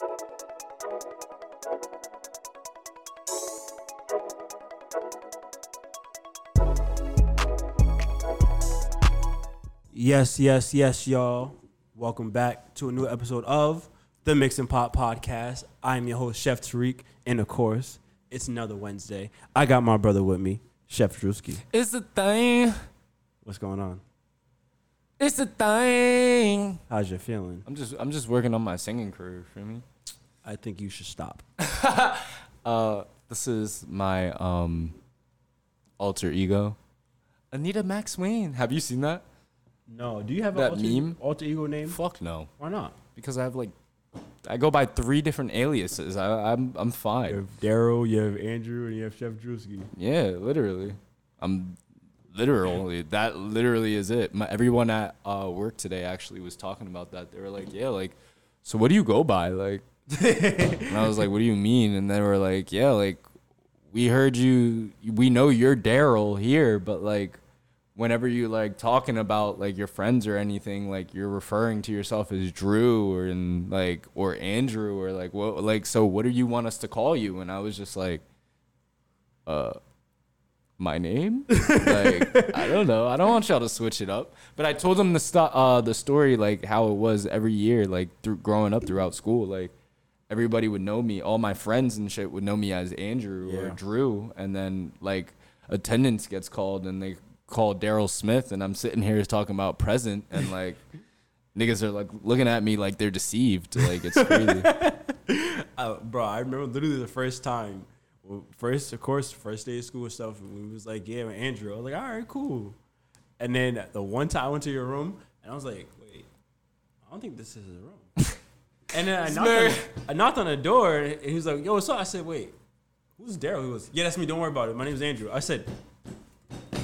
Yes, yes, yes, y'all. Welcome back to a new episode of the Mixing Pot Podcast. I'm your host, Chef Tarik, and of course, it's another Wednesday. I got my brother with me, Chef Drewski. It's the thing. What's going on? It's a thing. How's you feeling? I'm just I'm just working on my singing career. Feel me? I think you should stop. Uh, this is my um alter ego, Anita Max Wynn. Have you seen that? No, do you have That alter, meme? alter ego name? Fuck no. Why not? Because I have like, I go by three different aliases. I, I'm I'm fine. You have Daryl, you have Andrew, and you have Chef Drewski. Yeah, literally. I'm literally that. Literally is it. My, everyone at uh, work today actually was talking about that. They were like, "Yeah, like, so what do you go by?" Like, and I was like, "What do you mean?" And they were like, "Yeah, like, we heard you. We know you're Daryl here, but like." Whenever you like talking about like your friends or anything, like you're referring to yourself as Drew or like or Andrew or like what like so what do you want us to call you? And I was just like, uh, my name? like I don't know. I don't want y'all to switch it up. But I told them the sto- uh the story like how it was every year like through growing up throughout school like everybody would know me. All my friends and shit would know me as Andrew or Drew and then like attendance gets called and they call Daryl Smith and I'm sitting here talking about present and like niggas are like looking at me like they're deceived. Like it's crazy. Uh, bro, I remember literally the first time, first of course, first day of school and stuff. We was like, yeah, with Andrew. I was like, all right, cool. And then the one time I went to your room, and I was like, wait, I don't think this is his room. and then I knocked, on, I knocked on the door, and he was like, yo, what's up? I said, wait, who's Daryl? He was, yeah, that's me. Don't worry about it. My name's Andrew. I said,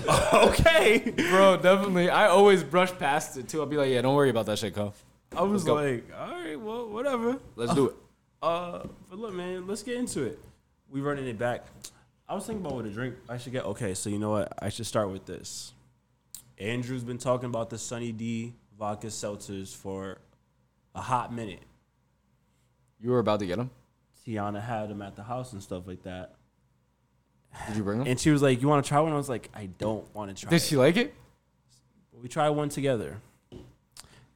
okay. Bro, definitely. I always brush past it too. I'll be like, yeah, don't worry about that shit, Cole. I was like, all right, well, whatever. Let's do it. Uh, but look, man, let's get into it. We running it back. I was thinking about what a drink I should get. Okay, so you know what? I should start with this. Andrew's been talking about the Sunny D vodka seltzers for a hot minute. You were about to get them. Tiana had them at the house and stuff like that. Did you bring them? And she was like, You want to try one? I was like, I don't want to try Did it. she like it? We tried one together.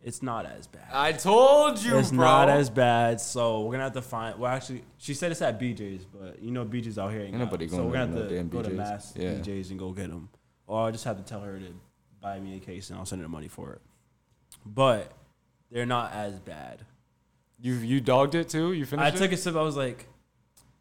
It's not as bad. I told you, it's bro. not as bad, so we're gonna have to find. Well, actually, she said it's at BJ's, but you know BJ's out here. Ain't Ain't got nobody 'em. so going we're gonna have to go to Mass Yeah. BJ's and go get them, or I'll just have to tell her to buy me a case and I'll send her the money for it. But they're not as bad. You you dogged it too. You finished. I finished took it. a sip. I was like,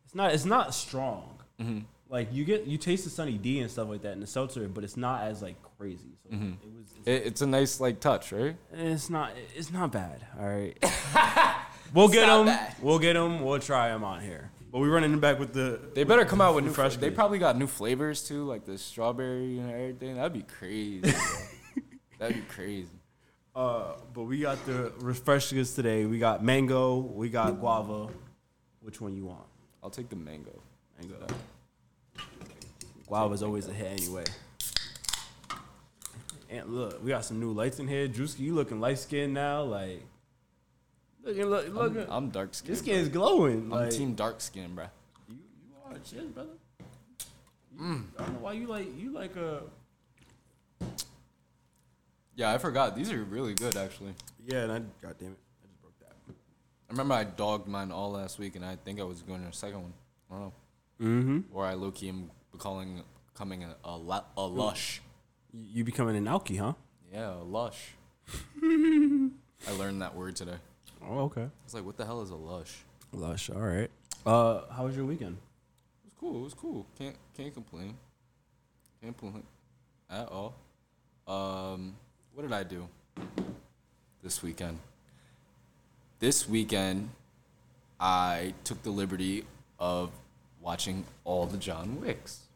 it's not. It's not strong. Mm-hmm. Like you get you taste the Sunny D and stuff like that in the seltzer, but it's not as like crazy. So Mhm. it was. It's, It, it's a nice like touch, right? it's not. It's not bad. All right. we'll get them. bad. We'll get them. We'll try them on here. But we're running back with the. They better come out with new fresh fresh. They probably got new flavors too, like the strawberry and everything. That'd be crazy. That'd be crazy. Uh, but we got the refreshers today. We got mango. We got guava. Which one you want? I'll take the mango. Mango. Guava's always a hit anyway. And look, we got some new lights in here. Drewski, you looking light skinned now. Like, looking, look, I'm, looking. I'm dark skinned. Your skin is glowing. I'm Like, team dark skin, bro. You, you are cheers, brother. You- I don't know why you like you like a Yeah, I forgot. These are really good, actually. yeah. And I God damn it, I just broke that. I remember I dogged mine all last week, and I think I was going to a second one. I don't know. Mm-hmm. Or I low key am becoming becoming a a, a lush. You becoming an alky, huh? Yeah, a lush. I learned that word today. Oh, okay. It's like, what the hell is a lush? Lush. All right. Uh, how was your weekend? It was cool. It was cool. Can't can't complain. Can't complain at all. Um, what did I do this weekend? This weekend, I took the liberty of watching all the John Wicks.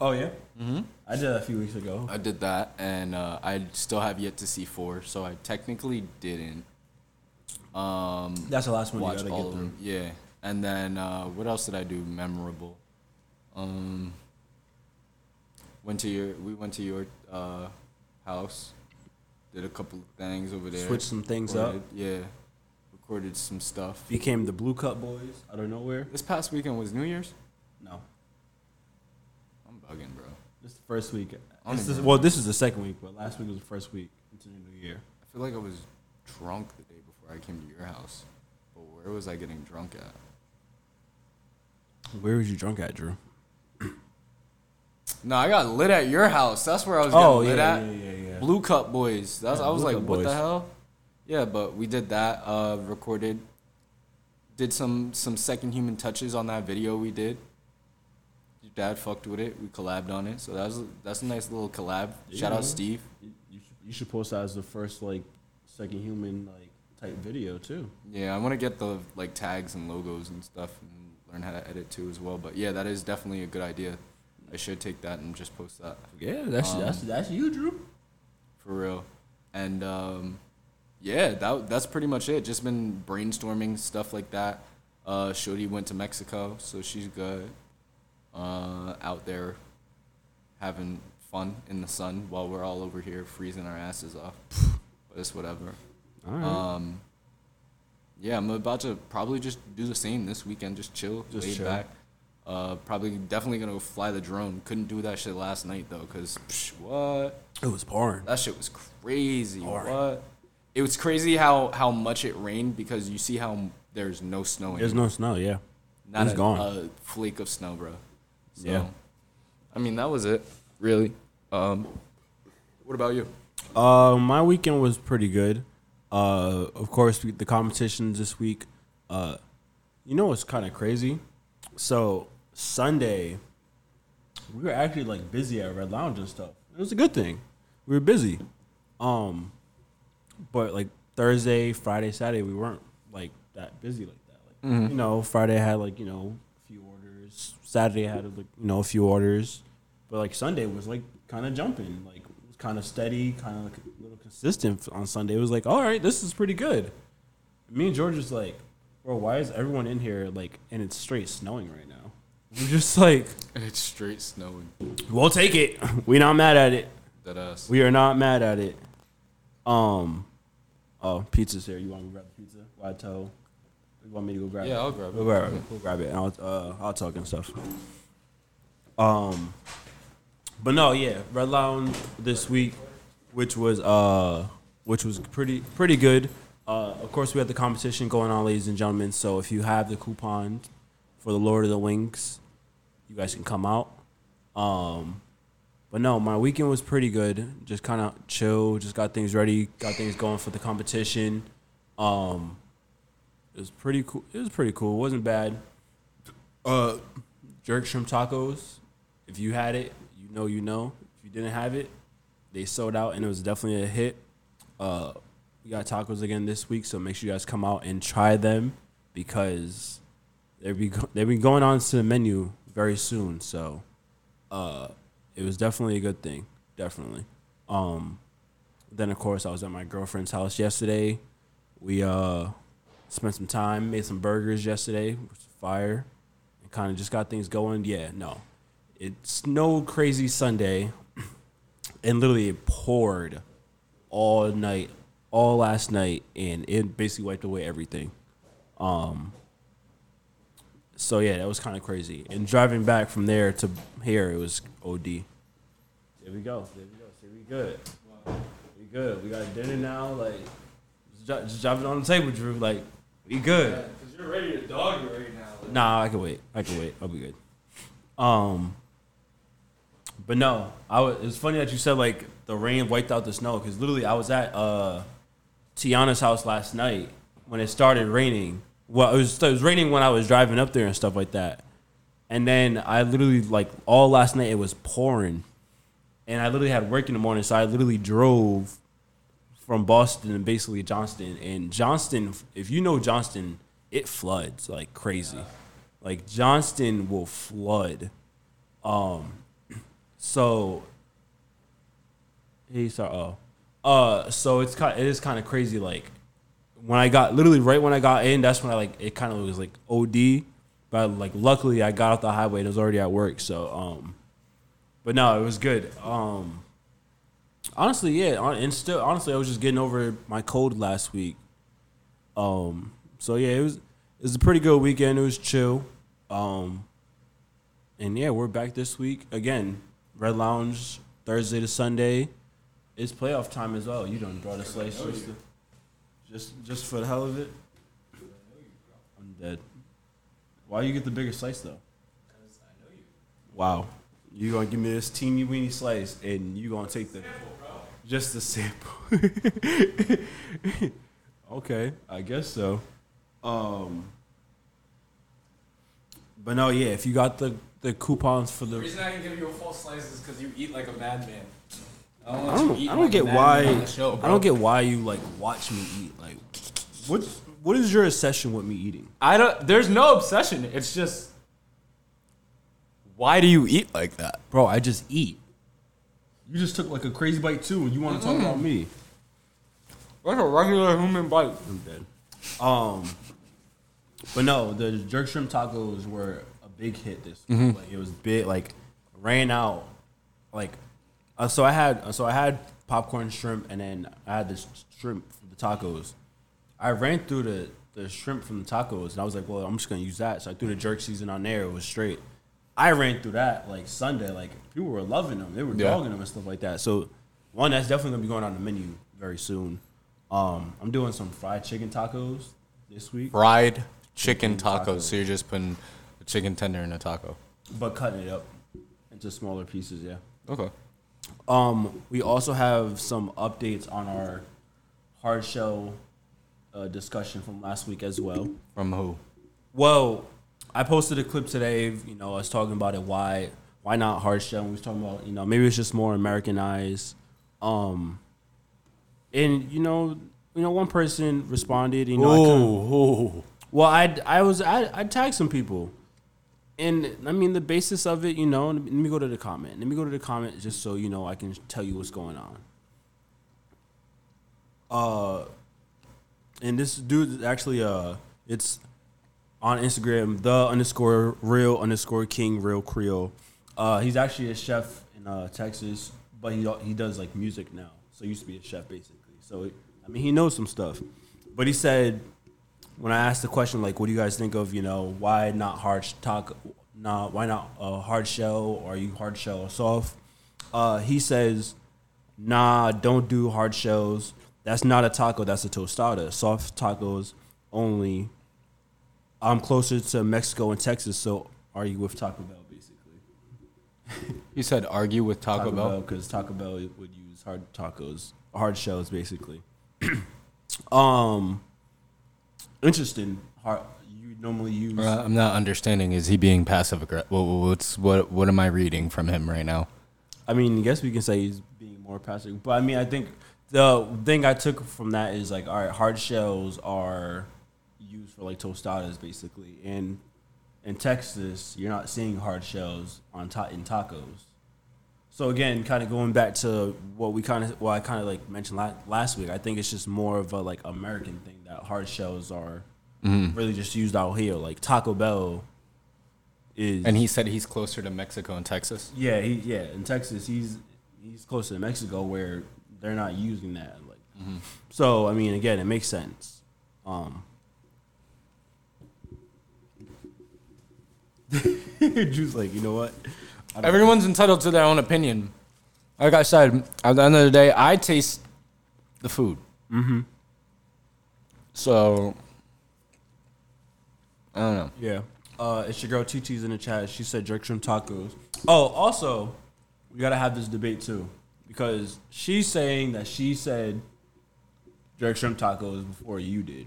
Oh yeah. Mm-hmm. I did that a few weeks ago. I did that, and uh, I still have yet to see four, so I technically didn't. Um, That's the last one you watch all get of through. them. Yeah, and then uh, what else did I do memorable? Um, went to your we went to your uh, house, did a couple of things over there. Switch some things up. Yeah, recorded some stuff. Became the Blue Cup Boys out of nowhere. This past weekend was New Year's. No, bugging, bro. this is the first week. This is, well, this is the second week, but last week was the first week into the new year. I feel like I was drunk the day before I came to your house. But where was I getting drunk at? Where was you drunk at, Drew? No, I got lit at your house. That's where I was getting Oh lit yeah, at. yeah, yeah, yeah. Blue Cup Boys. That's Yeah, I was Blue like, Cup what the hell? Yeah, but we did that. Uh, recorded, did some some second human touches on that video we did. Dad fucked with it. We collabed on it, so that was that's a nice little collab. Shout Yeah. out Steve. You, you should, you should post that as the first like second human like type video too. Yeah, I want to get the like tags and logos and stuff and learn how to edit too as well. But yeah, that is definitely a good idea. I should take that and just post that. Yeah, that's Um, that's that's you, Drew. for real. And um, yeah, that that's pretty much it. Just been brainstorming stuff like that. Uh, Shodi went to Mexico, so she's good. Uh, out there having fun in the sun while we're all over here freezing our asses off. but it's whatever. All right. Um, yeah, I'm about to probably just do the same this weekend. Just chill, Just lay chill. back. Uh, probably definitely gonna go fly the drone. Couldn't do that shit last night though, cause psh, what? it was pouring. That shit was crazy. Hard. What? It was crazy how how much it rained because you see how there's no snow. There's anymore. no snow. Yeah. Not it's a, gone. a flake of snow, bro. So, Yeah. I mean that was it, really. Um, what about you? Uh, my weekend was pretty good. Uh, of course, we- the competitions this week. Uh, you know what's kind of crazy? So Sunday, we were actually like busy at Red Lounge and stuff. It was a good thing. We were busy. Um, but like Thursday, Friday, Saturday, we weren't like that busy like that. Like Mhm. you know, Friday had like you know a few orders. Saturday I had like you know a few orders, but like Sunday was like kind of jumping. Like it was kind of steady, kind of like a little consistent on Sunday. It was like, all right, this is pretty good. Me and George was like, bro, why is everyone in here like and it's straight snowing right now? We're just like, and It's straight snowing. we'll take it. we not mad at it. That ass. We are not mad at it. Um, oh, pizza's here. You want me to grab the pizza? Why tell? You want me to go grab it? Yeah, I'll grab it. We'll grab it. We'll grab it, and I'll uh, I'll talk and stuff. Um, but no, yeah, Red Lounge this week, which was uh, which was pretty pretty good. Uh, of course, we had the competition going on, ladies and gentlemen. So if you have the coupon for the Lord of the Wings, you guys can come out. Um, but no, my weekend was pretty good. Just kind of chill. Just got things ready. Got things going for the competition. Um, it was pretty cool. It was pretty cool. It wasn't bad. Uh, jerk shrimp tacos. If you had it, you know you know. If you didn't have it, they sold out, and it was definitely a hit. Uh, we got tacos again this week, so make sure you guys come out and try them because they'll be go- be going on to the menu very soon. So, uh, it was definitely a good thing. Definitely. Um, then of course I was at my girlfriend's house yesterday. We uh spent some time, made some burgers yesterday, which fire, and kind of just got things going. Yeah, no, it's no crazy Sunday, and literally it poured all night, all last night, and it basically wiped away everything. Um. So yeah, that was kind of crazy. And driving back from there to here, it was OD. There we go. There we go. See, we good. We good. We got dinner now. Like, just drop it on the table, Drew. Like, we good. Because you're ready to dog it right now. Nah, I can wait. I can wait. I'll be good. Um, but no, I was. It's funny that you said like the rain wiped out the snow because literally I was at uh Tiana's house last night when it started raining. Well, it was it was raining when I was driving up there and stuff like that, and then I literally like all last night it was pouring, and I literally had work in the morning, so I literally drove from Boston and basically Johnston. And Johnston, if you know Johnston, it floods like crazy. Like Johnston will flood. Um, so he saw. Oh, uh, so it's kind. It is kind of crazy. Like when I got literally right when I got in, that's when I like it kind of was like OD. But like luckily I got off the highway it was already at work. So um, but no, it was good. Um, honestly, yeah, and still honestly, I was just getting over my cold last week. Um, so yeah, it was it was a pretty good weekend. It was chill. Um, and yeah, we're back this week again. Red Lounge Thursday to Sunday. It's playoff time as well. You don't draw the slice just, to, just just for the hell of it. I'm dead. Why you get the bigger slice though? Because I know you. Wow, you gonna give me this teeny weeny slice, and you gonna take the just the sample. okay, I guess so. Um, but no, yeah. If you got the the coupons for The the, reason I can give you a full slice is because you eat like a madman. I don't, I want you don't, eating I don't like a get madman why on the show, I bro. don't get why you like watch me eat. Like, what what is your obsession with me eating? I don't. There's no obsession. It's just. Why do you eat like that? Bro, I just eat. You just took like a crazy bite too, and you want to talk about me. Like a regular human bite. I'm dead. Um, but no, the jerk shrimp tacos were a big hit this week. Like it was big. Like ran out. Like uh, so, I had so I had popcorn shrimp, and then I had this shrimp for the tacos. I ran through the the shrimp from the tacos, and I was like, well, I'm just gonna use that. So I threw the jerk season on there. It was straight. I ran through that like Sunday. Like people were loving them. They were Yeah. dogging them and stuff like that. So one that's definitely gonna be going on the menu very soon. Um, I'm doing some fried chicken tacos this week, Fried chicken Chicken tacos. tacos. So you're just putting a chicken tender in a taco. but cutting it up into smaller pieces. Yeah. Okay. Um, we also have some updates on our hard shell uh, discussion from last week as well. From who? Well, I posted a clip today. You know, I was talking about it. Why why not hard shell? And we was talking about you know maybe it's just more Americanized. Um, and you know you know one person responded. You know, I kinda- oh. well, I I was I I tagged some people, and I mean the basis of it. You know, let me, go to the comment. Let me go to the comment just so you know I can tell you what's going on. Uh, and this dude is actually uh, it's on Instagram the underscore real underscore king real Creole. Uh, he's actually a chef in uh, Texas, but he he does like music now. So he used to be a chef basically. So I mean he knows some stuff. But he said when I asked the question like, what do you guys think of you know why not hard talk, not why not a hard shell or are you hard shell or soft? Uh, he says, nah, don't do hard shells. That's not a taco. That's a tostada. Soft tacos only. I'm closer to Mexico and Texas, so are you with Taco Bell basically? You said argue with Taco, Bell. because Taco Bell would use hard tacos, hard shells basically. um, interesting. Hard, you normally use. Uh, I'm not understanding. Is he being passive aggressive? What, what's what? What am I reading from him right now? I mean, I guess we can say he's being more passive, but I mean, I think the thing I took from that is like, all right, hard shells are for like tostadas, basically, and in Texas, you're not seeing hard shells on ta- in tacos. So again, kind of going back to what we kind of, what I kind of like mentioned la- last week, I think it's just more of a like American thing that hard shells are really just used out here. Like Taco Bell is, And he said he's closer to Mexico and Texas. yeah, he yeah in Texas he's he's close to Mexico where they're not using that like. So I mean, again, it makes sense. Um, Drew's like, you know what? Everyone's entitled to their own opinion. Like I said, at the end of the day, I taste the food. Mm-hmm. So I don't know. Yeah. Uh, it's your girl TT's in the chat. She said jerk shrimp tacos. Oh, also, we gotta have this debate too, because she's saying that she said jerk shrimp tacos before you did.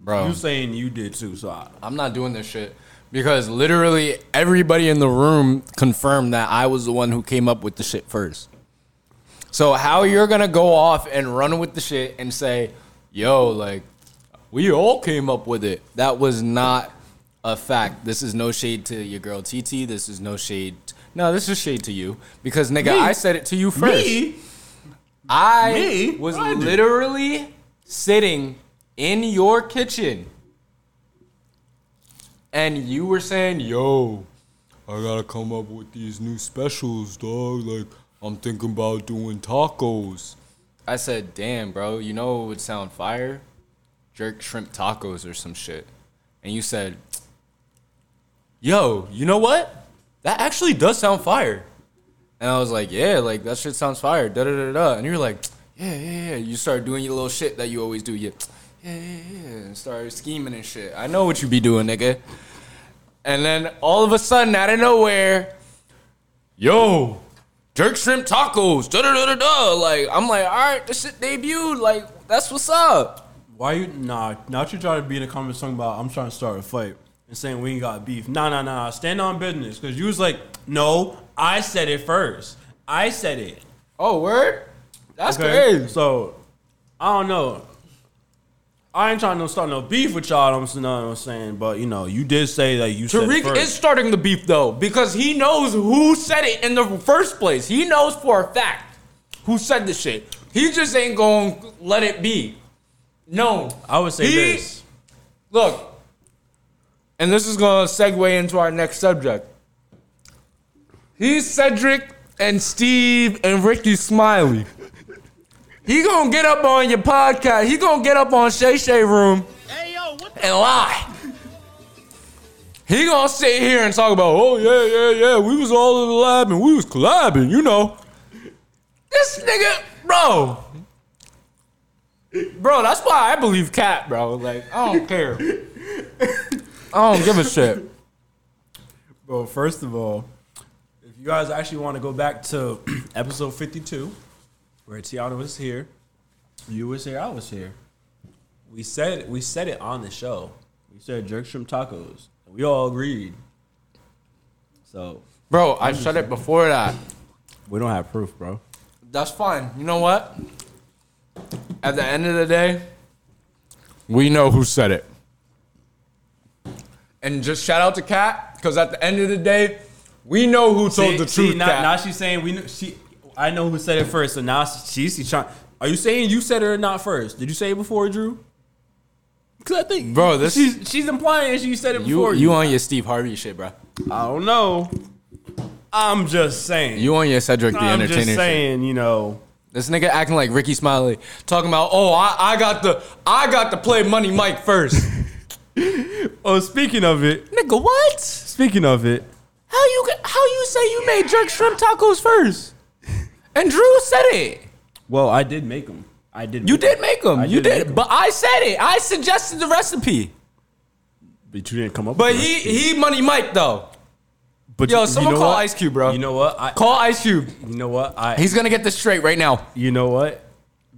Bro. You saying you did too? So I, I'm not doing this shit because literally everybody in the room confirmed that I was the one who came up with the shit first. So how you're gonna go off and run with the shit and say, "Yo, like we all came up with it"? That was not a fact. This is no shade to your girl TT. This is no shade. No, this is shade to you because nigga, Me? I said it to you first. me, I Me? was I literally sitting in your kitchen. And you were saying, yo, I gotta come up with these new specials, dog. Like, I'm thinking about doing tacos. I said, damn, bro, you know what would sound fire? jerk shrimp tacos or some shit, and you said, "Yo, you know what? That actually does sound fire." And I was like, "Yeah, like that shit sounds fire." Da da da da. And you're like, "Yeah, yeah, yeah." You start doing your little shit that you always do. You, yeah, yeah, yeah, and start scheming and shit. I know what you be doing, nigga. And then all of a sudden, out of nowhere, yo, jerk shrimp tacos, da da da da da. Like I'm like, all right, this shit debuted. Like that's what's up. Why you nah? Not you trying to be in a comment talking about I'm trying to start a fight and saying we ain't got beef. Nah, nah, nah. Stand on business because you was like, no, I said it first. I said it. Oh, word? That's Okay? crazy. So I don't know. I ain't trying to start no beef with y'all. I'm know what I'm saying, but you know, you did say that you said Tarik is starting the beef though because he knows who said it in the first place. He knows for a fact who said the shit. He just ain't gonna let it be. No, I would say He- this. Look, and this is gonna segue into our next subject. He's Cedric and Steve and Rickey Smiley. He gonna get up on your podcast. He gonna get up on Shay Shay Room and lie. He gonna sit here and talk about, oh yeah, yeah, yeah, we was all in the lab and we was collabing, you know. This nigga, bro. Bro, that's why I believe Katt, bro. Like, I don't care. I don't give a shit. Well, first of all, if you guys actually want to go back to episode 52, where Tiana was here, you was here, I was here. We said we said it on the show. We said jerk shrimp tacos. We all agreed. So Bro, I said it before that. we don't have proof, bro. That's fine. You know what? At the end of the day, we know who said it. And just shout out to Katt, because at the end of the day, we know who told the truth. now, now she's saying we. know She, I know who said it first. So now she's, she's trying. Are you saying you said it or not first? Did you say it before, Drew? Because I think, Bro, this- she's she's implying she said it you, before. you you on your Steve Harvey shit, bro. I don't know. I'm just saying. You on your Cedric the I'm Entertainer just shit. saying. You know. This nigga acting like Rickey Smiley, talking about, oh, I, I got the I got to play Money Mike first. Oh, speaking of it. nigga, what? Speaking of it. How you how you say you made jerk shrimp tacos first? And Drew said it. Well, I did make them. I did. You did make them. You did make but I said it. I suggested the recipe. But you didn't come up. But with the he recipe. he Money Mike though. But Yo, you- someone you know call what? Ice Cube, bro. You know what? I. Call Ice Cube. You know what? I. He's gonna get this straight right now. You know what?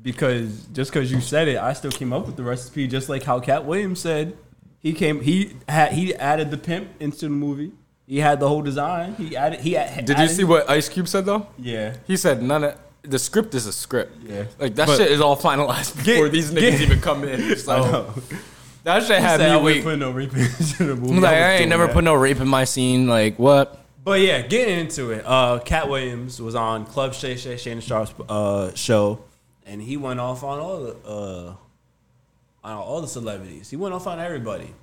Because just because you said it, I still came up with the recipe, just like how Katt Williams said. He came. He had. He added the pimp into the movie. He had the whole design. He added. He added, Did you see what Ice Cube said though? Yeah. He said none of the script is a script. Yeah. Like that But- shit is all finalized before these niggas get- even come in. It's like, Oh. that shit had me wouldn't weak. put no rape into the movie. I'm like, was I ain't never that. put no rape in my scene. Like what? But yeah, getting into it. Uh, Katt Williams was on Club Shay Shay Shannon Sharpe's uh, show, and he went off on all the uh, on all the celebrities. He went off on everybody,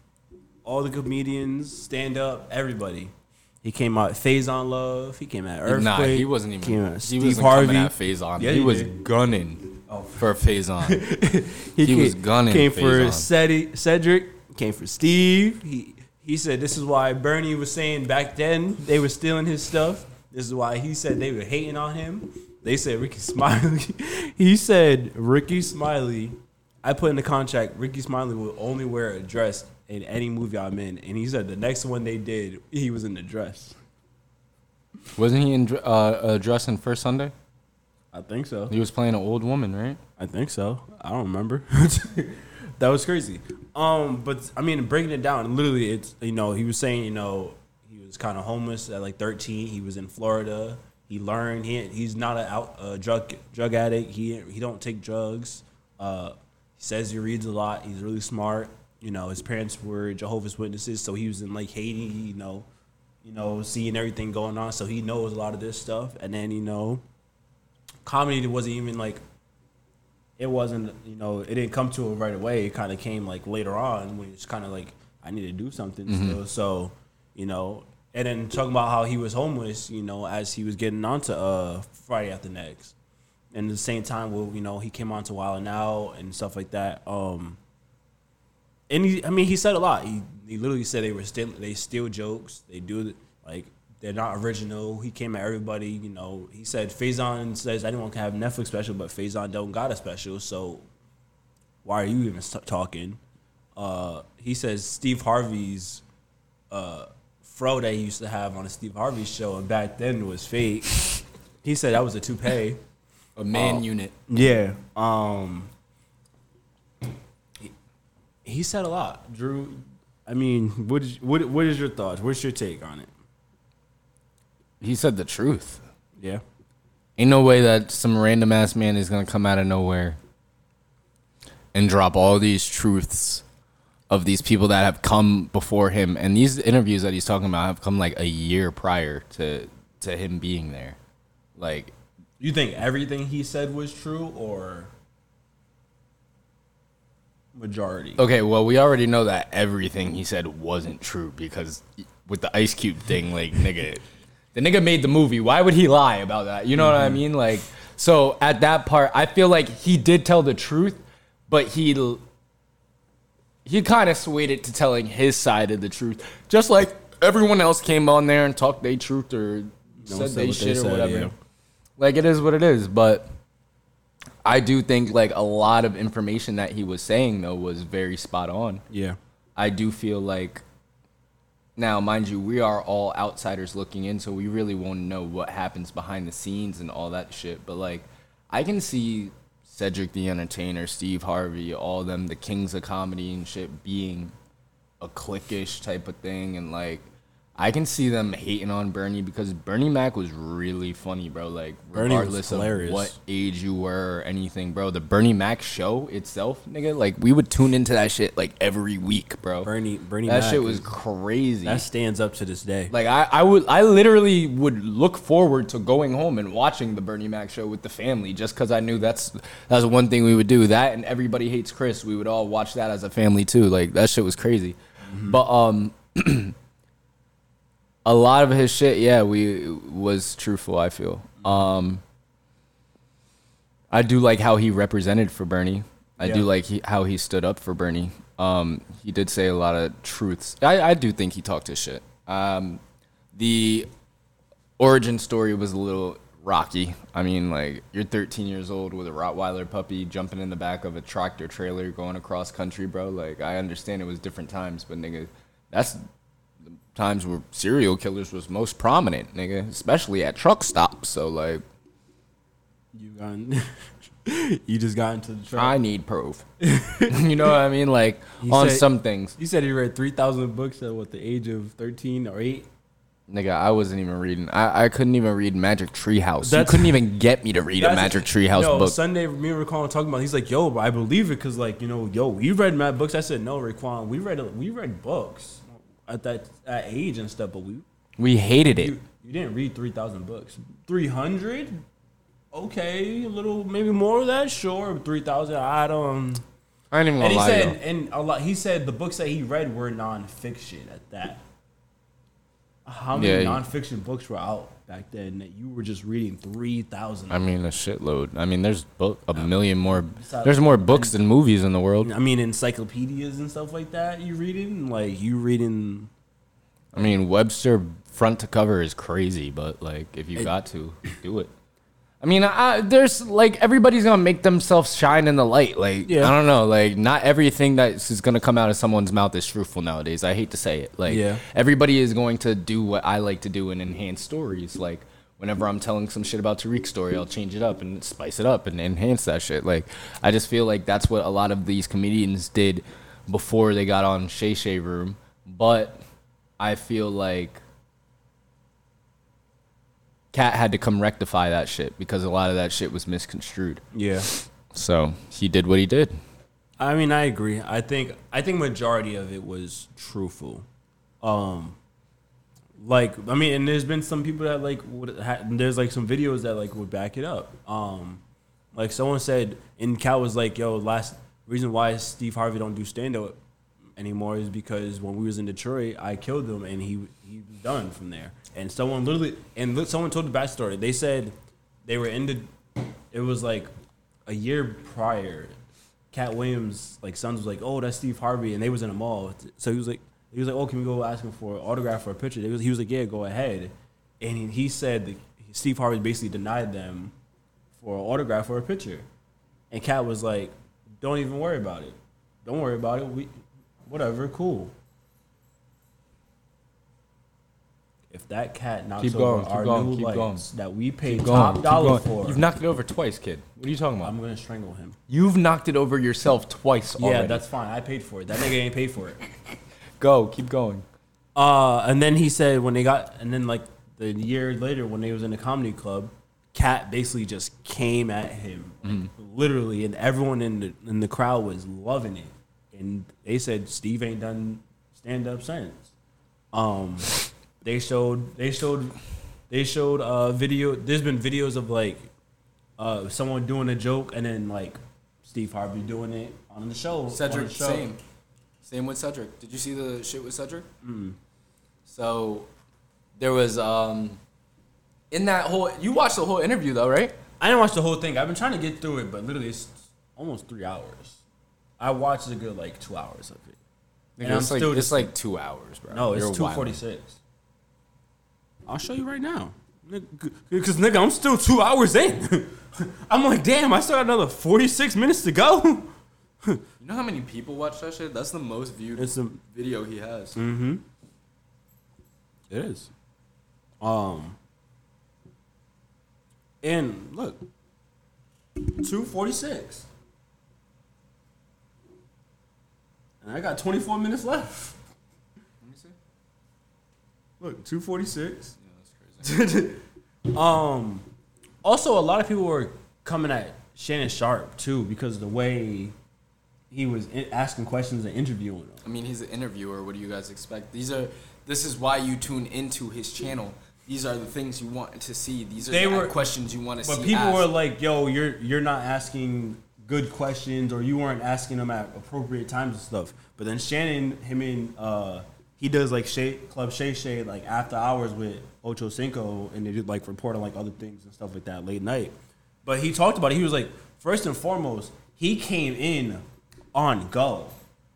all the comedians, stand up, everybody. He came out Faison Love. He came out Earthquake. Nah, he wasn't even. Came out he Steve wasn't Harvey. at Faison. Yeah, he, he was gunning Oh. for Faison. he, He was gunning Came for Cedi- Cedric. Came for Steve. He he said this is why Bernie was saying back then they were stealing his stuff. This is why he said they were hating on him. They said Rickey Smiley. he said Rickey Smiley. I put in the contract Rickey Smiley will only wear a dress in any movie I'm in, and he said the next one they did he was in the dress. Wasn't he in uh, uh, dress in First Sunday? I think so. He was playing an old woman, right? I think so. I don't remember. that was crazy. Um, but I mean, breaking it down, literally, it's you know, he was saying, you know, he was kind of homeless at like 13. He was in Florida. He learned he he's not a out uh, drug drug addict. He he don't take drugs. Uh, he says he reads a lot. He's really smart. You know, his parents were Jehovah's Witnesses, so he was in like Haiti. You know, you know, seeing everything going on, so he knows a lot of this stuff. And then you know, comedy wasn't even like it wasn't you know it didn't come to him right away it kind of came like later on when it's kind of like i need to do something still so you know and then talking about how he was homeless you know as he was getting onto uh friday after next and at the same time well you know he came on to wild and out and stuff like that um and he, I mean, he said a lot. He, he literally said they were still they steal jokes. They do it like they're not original. He came at everybody. You know, he said Faison says anyone can have Netflix special, but Faison don't got a special. So why are you even st- talking? Uh, he says Steve Harvey's uh, fro that he used to have on a Steve Harvey show, and back then was fake. he said that was a toupee. A man unit. Yeah. Um. He, he said a lot, Drew. I mean, what is what what is your thoughts? What's your take on it? He said the truth. Yeah. Ain't no way that some random ass man is gonna come out of nowhere and drop all these truths of these people that have come before him. And these interviews that he's talking about have come like a year prior to to him being there. Like You think everything he said was true, or majority? Okay, well, we already know that everything he said wasn't true because with the Ice Cube thing, like, nigga, the nigga made the movie. Why would he lie about that? You know what I mm-hmm. mean? Like, so at that part, I feel like he did tell the truth, but he he kind of swayed it to telling his side of the truth, just like everyone else came on there and talked their truth or said said they shit they or said, whatever. yeah. Like, it is what it is, but. I do think like a lot of information that he was saying though was very spot on. Yeah. I do feel like now, mind you, we are all outsiders looking in, so we really won't know what happens behind the scenes and all that shit. But like, I can see Cedric the Entertainer, Steve Harvey, all them, the kings of comedy and shit, being a cliquish type of thing, and like, I can see them hating on Bernie because Bernie Mac was really funny, bro. Like, Bernie regardless of what age you were or anything, bro. The Bernie Mac show itself, nigga, like we would tune into that shit like every week, bro. Bernie Bernie Mac. that Mac shit was is- crazy. that stands up to this day. like I, I would, I literally would look forward to going home and watching the Bernie Mac show with the family, just because I knew that's that's one thing we would do. That and everybody hates Chris. We would all watch that as a family too. Like that shit was crazy. But um, a lot of his shit, yeah, we was truthful. I feel. Um, I do like how he represented for Bernie. I do like he, how he stood up for Bernie. Um, he did say a lot of truths. I, I do think he talked his shit. Um, the origin story was a little rocky. I mean, like you're 13 years old with a Rottweiler puppy jumping in the back of a tractor trailer going across country, bro. Like I understand it was different times, but nigga, that's times where serial killers was most prominent, nigga, especially at truck stops. So like, You got you just got into the truck. I need proof. you know what I mean? Like He on said- some things, You said he read three thousand books at what the age of thirteen or eight. nigga, I wasn't even reading. I, I couldn't even read Magic Treehouse. You couldn't even get me to read a Magic Treehouse no, book. Sunday, me and Raquan were talking about. He's like, "Yo, I believe it because, like, you know, yo, we read mad books." I said, "No, Raquan, we read we read books at that at age and stuff, but we we hated it. you, you didn't read three thousand books. Three hundred, okay, a little maybe more of that, sure. Three thousand, I don't." I ain't even And gonna he lie. said, and a lot. He said the books that he read were nonfiction at that. How many Yeah, nonfiction books were out back then that you were just reading three thousand? I mean, a shitload. I mean, there's book a million more. There's more books than movies in the world. I mean, encyclopedias and stuff like that. You reading like you reading. I mean, Webster front to cover is crazy, but like, if you got to, do it. I mean, I, there's like everybody's gonna make themselves shine in the light. Like, Yeah. I don't know, like not everything that is gonna come out of someone's mouth is truthful nowadays. I hate to say it. Like, Yeah. everybody is going to do what I like to do and enhance stories. Like, whenever I'm telling some shit about Tarik's story, I'll change it up and spice it up and enhance that shit. Like, I just feel like that's what a lot of these comedians did before they got on Shay Shay Room. But I feel like Katt had to come rectify that shit because a lot of that shit was misconstrued. Yeah, So he did what he did. I mean, I agree. I think I think majority of it was truthful. Um, like I mean, and there's been some people that like would ha- there's like some videos that like would back it up. Um, like someone said, and Cal was like, "Yo, last reason why Steve Harvey don't do stand up anymore is because when we was in Detroit, I killed him, and he he was done from there." And someone literally, and someone told the backstory. They said they were in the, it was like a year prior Katt Williams like sons was like, oh, that's Steve Harvey, and they was in a mall. So he was like, he was like, oh, can we go ask him for an autograph or a picture? Was, he was like, yeah, go ahead. And he, he said Steve Harvey basically denied them for an autograph or a picture, and Katt was like, don't even worry about it. Don't worry about it. We, whatever, cool. If that cat knocks Keep over going, our going, new lights going. that we paid Keep top dollar for, You've knocked it over twice, kid. What are you talking about? I'm gonna strangle him. You've knocked it over yourself twice Yeah, already. that's fine. I paid for it. That nigga ain't paid for it. Go, keep going. Uh, and then he said when they got, and then like the year later when they was in the comedy club, Katt basically just came at him, like, literally, and everyone in the in the crowd was loving it, and they said Steve ain't done stand up since. Um, they showed they showed they showed uh video. There's been videos of like uh someone doing a joke and then like Steve Harvey doing it on the show. Cedric, the show. same. Same with Cedric. Did you see the shit with Cedric? Mm. So there was um in that whole you watched the whole interview though, right? I didn't watch the whole thing. I've been trying to get through it, but literally it's almost three hours. I watched a good like two hours of it. And I'm it's like still it's just- like two hours, bro. No, it's two forty six. I'll show you right now. Because, nigga, I'm still two hours in. I'm like, damn, I still got another 46 minutes to go. you know how many people watch that shit? That's the most viewed it's a, video he has. Mm-hmm. It is. Um. And look, 246. And I got 24 minutes left. Let me see. Look, 246. um. Also, a lot of people were coming at Shannon Sharpe too because of the way he was in- asking questions and interviewing them. I mean, he's an interviewer. What do you guys expect? These are. This is why you tune into his channel. These are the things you want to see. These are They the were- questions you want to see. But people asked. were like, "Yo, you're you're not asking good questions, or you weren't asking them at appropriate times and stuff." But then Shannon, him and uh, he does like Shay, Club Shay Shay like after hours with Ocho Cinco, and they did like report on like other things and stuff like that late night. But he talked about it. He was like, first and foremost, he came in on go.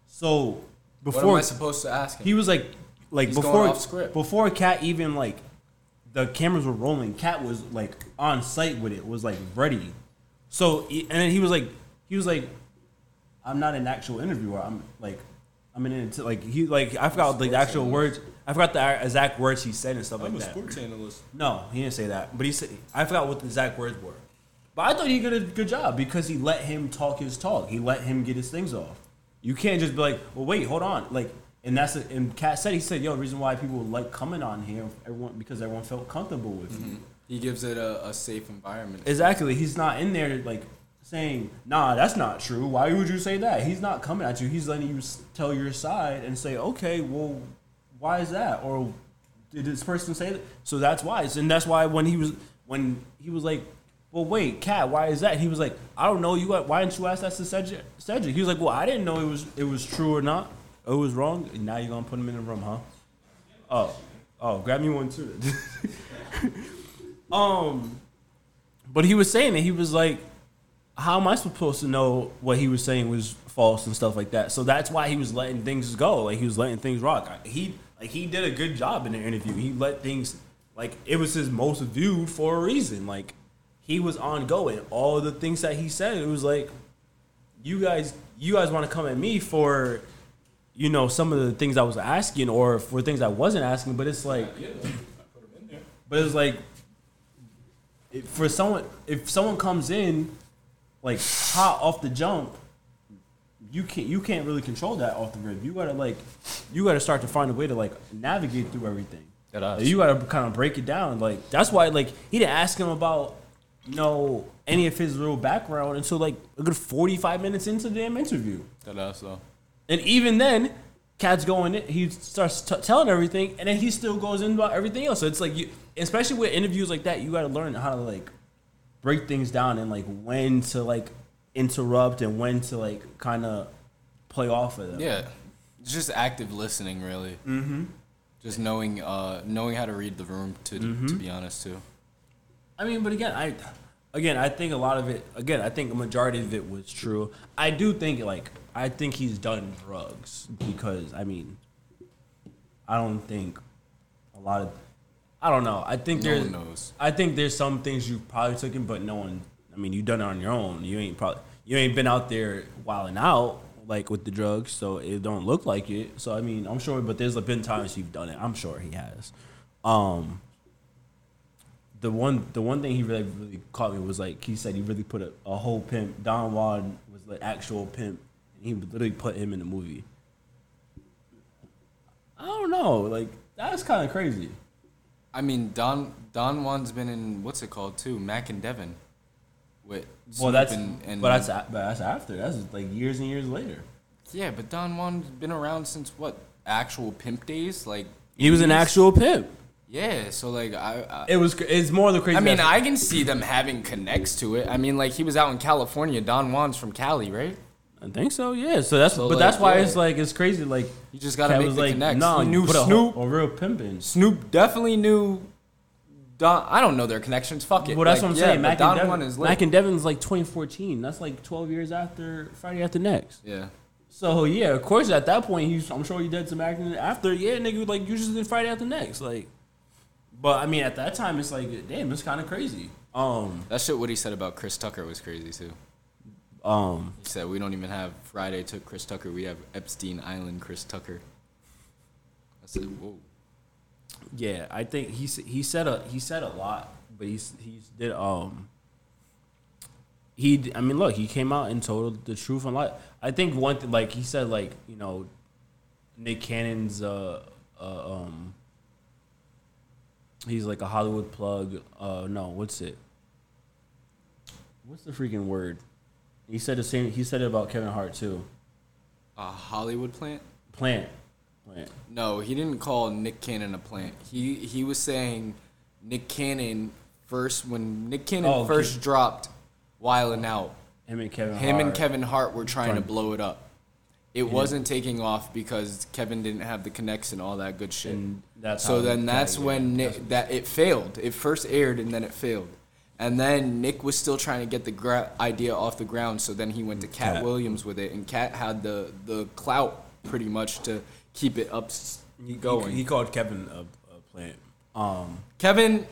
So What before am I supposed to ask him? he was like, like He's before before Katt even like the cameras were rolling. Katt was like on site with it, was like ready. So and then he was like, he was like, I'm not an actual interviewer. I'm like, I'm an int- like he like I forgot like the actual words. I forgot the exact words he said and stuff like that. analyst. No, he didn't say that. But he said I forgot what the exact words were. But I thought he did a good job because he let him talk his talk. He let him get his things off. You can't just be like, well, wait, hold on, like. And that's it. And Katt said he said, "Yo, the reason why people like coming on here, everyone because everyone felt comfortable with mm-hmm. you. He gives it a, a safe environment. Exactly. He's not in there like saying, "Nah, that's not true. Why would you say that?" He's not coming at you. He's letting you tell your side and say, "Okay, well, why is that?" Or did this person say that? So that's why. And that's why when he was when he was like, "Well, wait, Katt, why is that?" He was like, "I don't know. You why didn't you ask that to Cedric?" He was like, "Well, I didn't know it was it was true or not. It was wrong. And now you're gonna put him in the room, huh?" Oh, oh, grab me one too. um, but he was saying that he was like, how am I supposed to know what he was saying was false and stuff like that? So that's why he was letting things go. Like he was letting things rock. He like he did a good job in the interview. He let things like it was his most viewed for a reason. Like he was ongoing. All the things that he said, it was like, you guys, you guys want to come at me for, you know, some of the things I was asking or for things I wasn't asking. But it's like, but it's like, if for someone, if someone comes in like hot off the jump, you can't you can't really control that off the rip. You gotta like, you gotta start to find a way to like navigate through everything. That us. You gotta kind of break it down. Like that's why like he didn't ask him about you know any of his real background until like a good forty five minutes into the damn interview. That us though. And even then, Katt's going. in, He starts t- telling everything, and then he still goes in about everything else. So it's like, you, especially with interviews like that, you got to learn how to like break things down and like when to like interrupt and when to like kind of play off of them. Yeah, it's just active listening, really. Mm-hmm. Just knowing, uh, knowing how to read the room. To Mm-hmm. to be honest, too. I mean, but again, I again, I think a lot of it. Again, I think a majority of it was true. I do think like I think he's done drugs because I mean, I don't think a lot of. I don't know. I think No there's. one knows. I think there's some things you probably took in, but no one. I mean, you done it on your own. You ain't probably you ain't been out there wilding out like with the drugs, so it don't look like it. So I mean, I'm sure, but there's been times you've done it. I'm sure he has. Um, the one the one thing he really really caught me was like he said he really put a, a whole pimp. Don Juan was the actual pimp. And he literally put him in the movie. I don't know, like that's kind of crazy. I mean, Don Don Juan's been in what's it called too, Mac and Devin. with Well, Snoop that's and, and but that's but that's after. That's like years and years later. yeah, but Don Juan's been around since what actual pimp days, like He was an actual pimp. yeah. So like I, I It was it's more the crazy. I mean, that- I can see them having connects to it. I mean, like he was out in California. Don Juan's from Cali, right? I think so. Yeah. So that's So, but like, that's why yeah. it's like it's crazy. Like You just gotta Katt make was the like, connects. No, he knew Snoop. a real pimp in. Snoop definitely knew. Don, I don't know their connections. Fuck it. Well, that's Like, what I'm yeah, saying. but Mac Don and, Devin, is lit. Mac and Devin's like 2014. That's like 12 years after Friday After Next. yeah. So yeah, of course at that point he's I'm sure he did some acting after. Yeah, nigga, like you just did Friday After Next. Like, but I mean at that time it's like damn, it's kind of crazy. Um, That shit. What he said about Chris Tucker was crazy too. Um, He said we don't even have Friday took Chris Tucker. We have Epstein Island Chris Tucker. I said, whoa. yeah, I think he he said a he said a lot, but he's he's did um. He, I mean, look, he came out and told the truth and lot. I think one thing, like he said, like you know, Nick Cannon's uh, uh um. He's like a Hollywood plug. Uh, no, what's it? What's the freaking word? He said the same. He said it about Kevin Hart too. A Hollywood plant? Plant, plant. No, he didn't call Nick Cannon a plant. He he was saying Nick Cannon first when Nick Cannon Oh, first dropped Wildin' Out. Him and Kevin. Him and Hart. Kevin Hart were trying to blow it up. It wasn't taking off because Kevin didn't have the connects and all that good shit. And that's so then that's when Nick, that it failed. It first aired and then it failed. And then Nick was still trying to get the gra- idea off the ground. So then he went to Katt, Katt. Williams with it, and Katt had the the clout pretty much to keep it up s- He, going. he, he called Kevin a, a plant. Um, Kevin,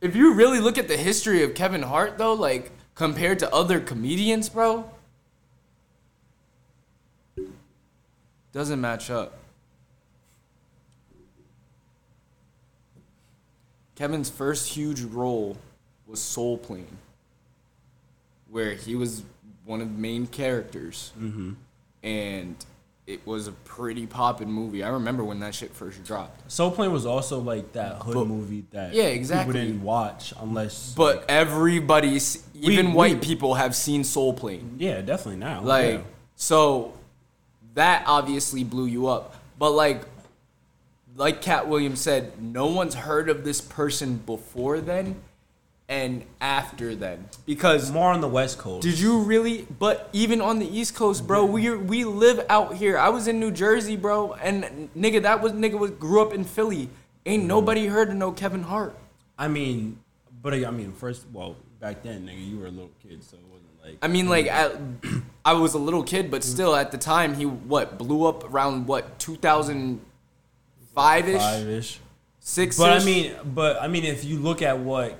if you really look at the history of Kevin Hart, though, like compared to other comedians, bro, doesn't match up. Kevin's first huge role was Soul Plane, where he was one of the main characters, mm-hmm. and it was a pretty poppin' movie. I remember when that shit first dropped. Soul Plane was also like that hood But- movie that Yeah, exactly. people didn't watch unless. But like, everybody's, We- even white we- people have seen Soul Plane. yeah, definitely now. Like, yeah. so that obviously blew you up. But like, like Katt Williams said, no one's heard of this person before then and after then because more on the West Coast. did you really? But even on the East Coast, bro, we we live out here. I was in New Jersey, bro, and nigga, that was nigga was grew up in Philly. Ain't mm-hmm. nobody heard of no Kevin Hart. I mean, but I mean, first, well, back then, nigga, you were a little kid, so it wasn't like. I mean, like, I, I was a little kid, but still, at the time, he what blew up around what 2005 ish, five ish. six. But I mean, but I mean, if you look at what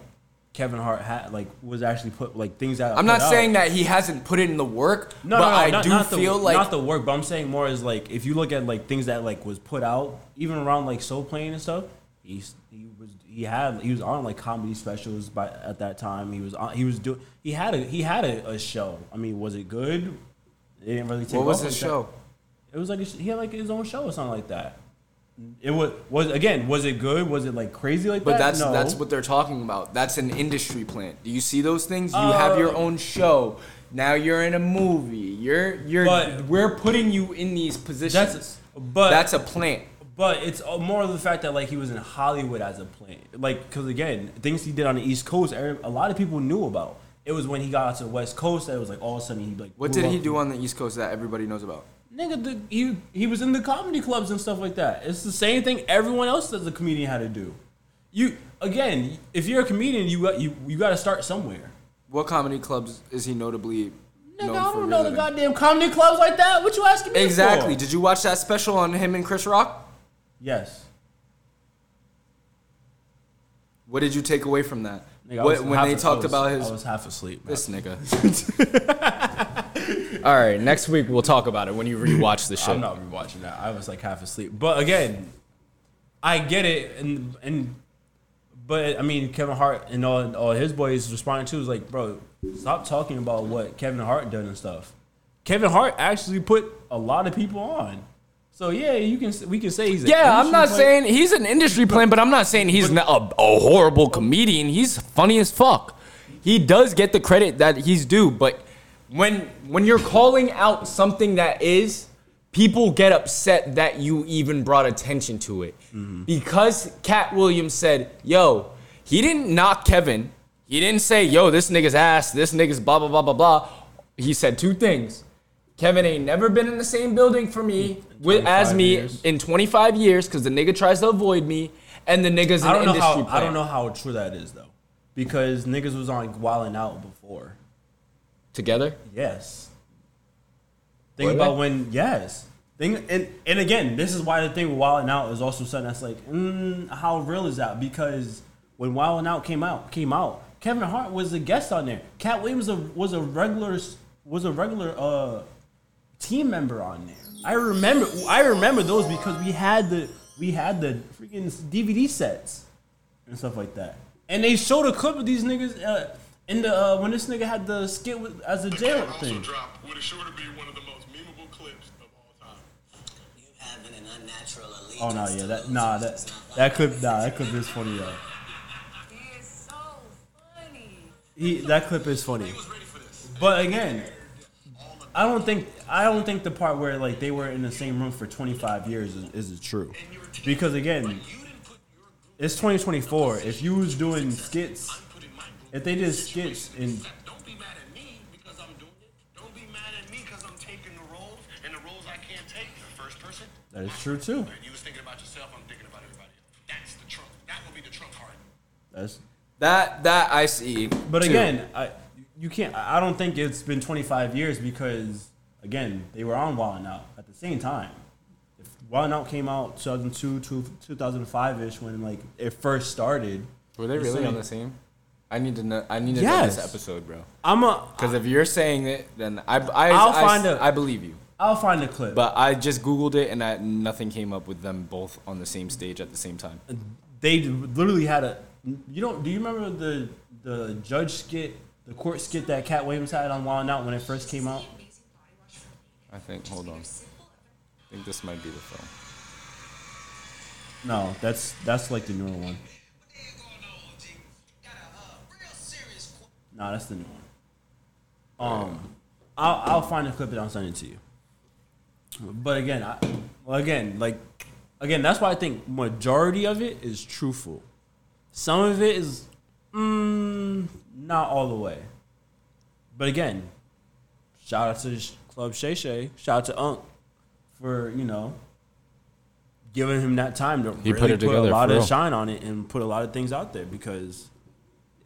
Kevin Hart had, like, was actually put like things that I'm not saying that he hasn't put in the work, No, but no, no, I not, do not feel the, like not the work, but I'm saying more is like if you look at like things that like was put out, even around like Soul Plane and stuff. He's he was he had he was on like comedy specials by at that time. He was on he was doing he had a he had a, a show. I mean, was it good? It didn't really take. what was his like that. show? It was like a, he had like his own show or something like that. It was was again was it good? Was it like crazy like But that? that's no. that's what they're talking about. That's an industry plant. Do you see those things? You have your Uh, own show. Now you're in a movie. You're you're But- we're putting you in these positions. that's but that's a plant. But it's uh, more of the fact that like he was in Hollywood as a plant, like because again, things he did on the East Coast, a lot of people knew about. It was when he got out to the West Coast that it was like all of a sudden he like. What did he do on the East Coast that everybody knows about? Nigga, the, he he was in the comedy clubs and stuff like that. It's the same thing everyone else as a comedian had to do. you again, if you're a comedian, you got you you got to start somewhere. What comedy clubs is he notably Nigga, I don't know the goddamn comedy clubs like that. What you asking me? Exactly. For? Did you watch that special on him and Chris Rock? Yes. What did you take away from that? Nigga, What- when they talked was- about his I was half asleep. this nigga. All right, next week we'll talk about it when you rewatch the shit. I'm not rewatching that. I was like half asleep. But again, I get it, and and but I mean Kevin Hart and all all his boys responding to is like, bro, stop talking about what Kevin Hart done and stuff. Kevin Hart actually put a lot of people on. So yeah, you can we can say he's an Yeah, I'm not player. saying he's an industry plan, but I'm not saying he's not a, a horrible comedian. He's funny as fuck. He does get the credit that he's due, but when when you're calling out something that is, people get upset that you even brought attention to it. Mm-hmm. Because Katt Williams said, "Yo, he didn't knock Kevin. He didn't say, "Yo, this nigga's ass. This nigga's blah blah blah blah blah." He said two things. Kevin ain't never been in the same building for me with as me years. in 25 years because the nigga tries to avoid me, and the nigga's an I don't know industry how player. I don't know how true that is though, because niggas was on Wildin' Out before. Together? Yes. Think Were about they? when yes. Think and and again, this is why the thing with Wild 'N Out is also something that's like, mm, how real is that? Because when Wild 'N Out came out, came out, Kevin Hart was a guest on there. Katt Williams was a, was a regular was a regular uh team member on there. I remember I remember those because we had the we had the freaking DVD sets and stuff like that. And they showed a clip of these niggas uh, in the uh, when this nigga had the skit with, as a jail also thing. dropped what is sure to be one of the most memeable clips of all time. You having an unnatural allegiance Oh no, to yeah, that losers nah, that that clip, nah, that clip is funny though. He is so funny. He that clip is funny, but again, I don't think I don't think the part where like they were in the same room for 25 years is, is true, because again, it's 2024. If you was doing skits, if they did skits in Don't be mad at me because I'm doing it. Don't be mad at me because I'm taking the roles and the roles I can't take. The first person, that is true too. and you was thinking about yourself. I'm thinking about everybody else. That's the trump. That will be the trump card. That's That that I see. But too. again, I you can't. I I don't think it's been 25 years because again they were on Wild 'N Out at the same time. If Wild 'N Out came out 2002 to 2005 ish when like it first started. were they the really on the same? I need to know. I need to know this episode, bro. I'm a. Because if you're saying it, then I I I'll I, find a- I believe you. I'll find the clip. But I just googled it and I, nothing came up with them both on the same stage at the same time. they literally had a. You don't. Do you remember the the judge skit, the court skit that Katt Williams had on Wild 'N Out when it first came out? I think. Hold on. I think this might be the film. No, that's that's like the newer one. No, that's the new one. Um, I'll I'll find a clip and I'll send it to you. But again, I, again, like, again, that's why I think majority of it is truthful. Some of it is, mm, not all the way. But again, shout out to Club Shay Shay, shout out to Unc for you know giving him that time to He really put together, a lot of real. shine on it and put a lot of things out there because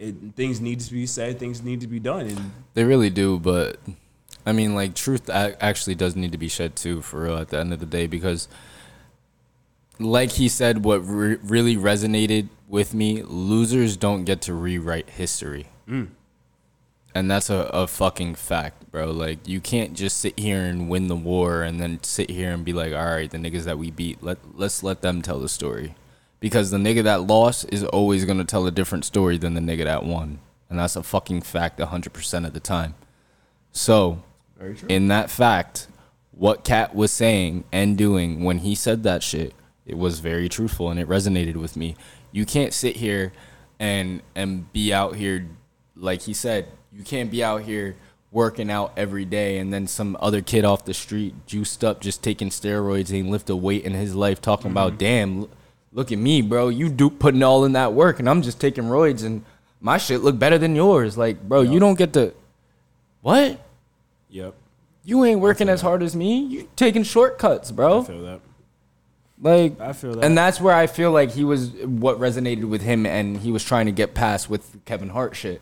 it, things need to be said, things need to be done, and They really do, but I mean, like, truth actually does need to be shed too, for real, at the end of the day, because, like he said, what re- really resonated with me losers don't get to rewrite history. Mm. And that's a, a fucking fact, bro. Like, you can't just sit here and win the war and then sit here and be like, all right, the niggas that we beat, let, let's let them tell the story. Because the nigga that lost is always going to tell a different story than the nigga that won. And that's a fucking fact 100% of the time. So, in that fact, what Katt was saying and doing when he said that shit, it was very truthful and it resonated with me. You can't sit here and and be out here like he said, you can't be out here working out every day and then some other kid off the street juiced up just taking steroids and lift a weight in his life talking about mm-hmm. damn look at me bro you do putting all in that work and I'm just taking roids and my shit look better than yours like bro you don't get to what yep, you ain't working as hard as me. You taking shortcuts, bro. I feel that. Like I feel that. And that's where I feel like he was what resonated with him and he was trying to get past with Kevin Hart shit.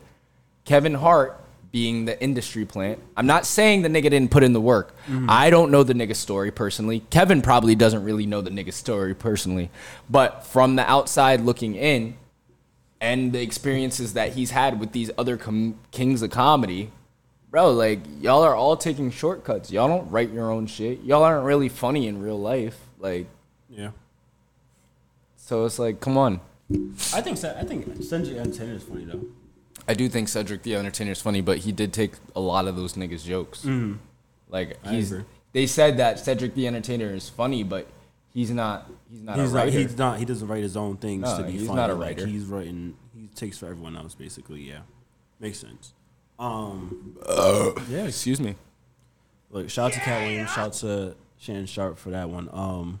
Kevin Hart being the industry plant. I'm not saying the nigga didn't put in the work. Mm-hmm. I don't know the nigga story personally. Kevin probably doesn't really know the nigga story personally. But from the outside looking in and the experiences that he's had with these other com- kings of comedy, bro, like y'all are all taking shortcuts. Y'all don't write your own shit. Y'all aren't really funny in real life. Like yeah. so it's like, come on. I think Sa- I think Cedric Entertainer is funny though. I do think Cedric the Entertainer is funny, but he did take a lot of those niggas' jokes. Like he's, they said that Cedric the Entertainer is funny, but he's not. He's not He's a not. writer. He's not. He doesn't write his own things No, to be he's funny. not a Like, writer. he's writing. He takes for everyone else, basically. Yeah, makes sense. Um, yeah. Excuse me. Look, shout out to Katt Williams. Shout out to Shannon Sharpe for that one. Um,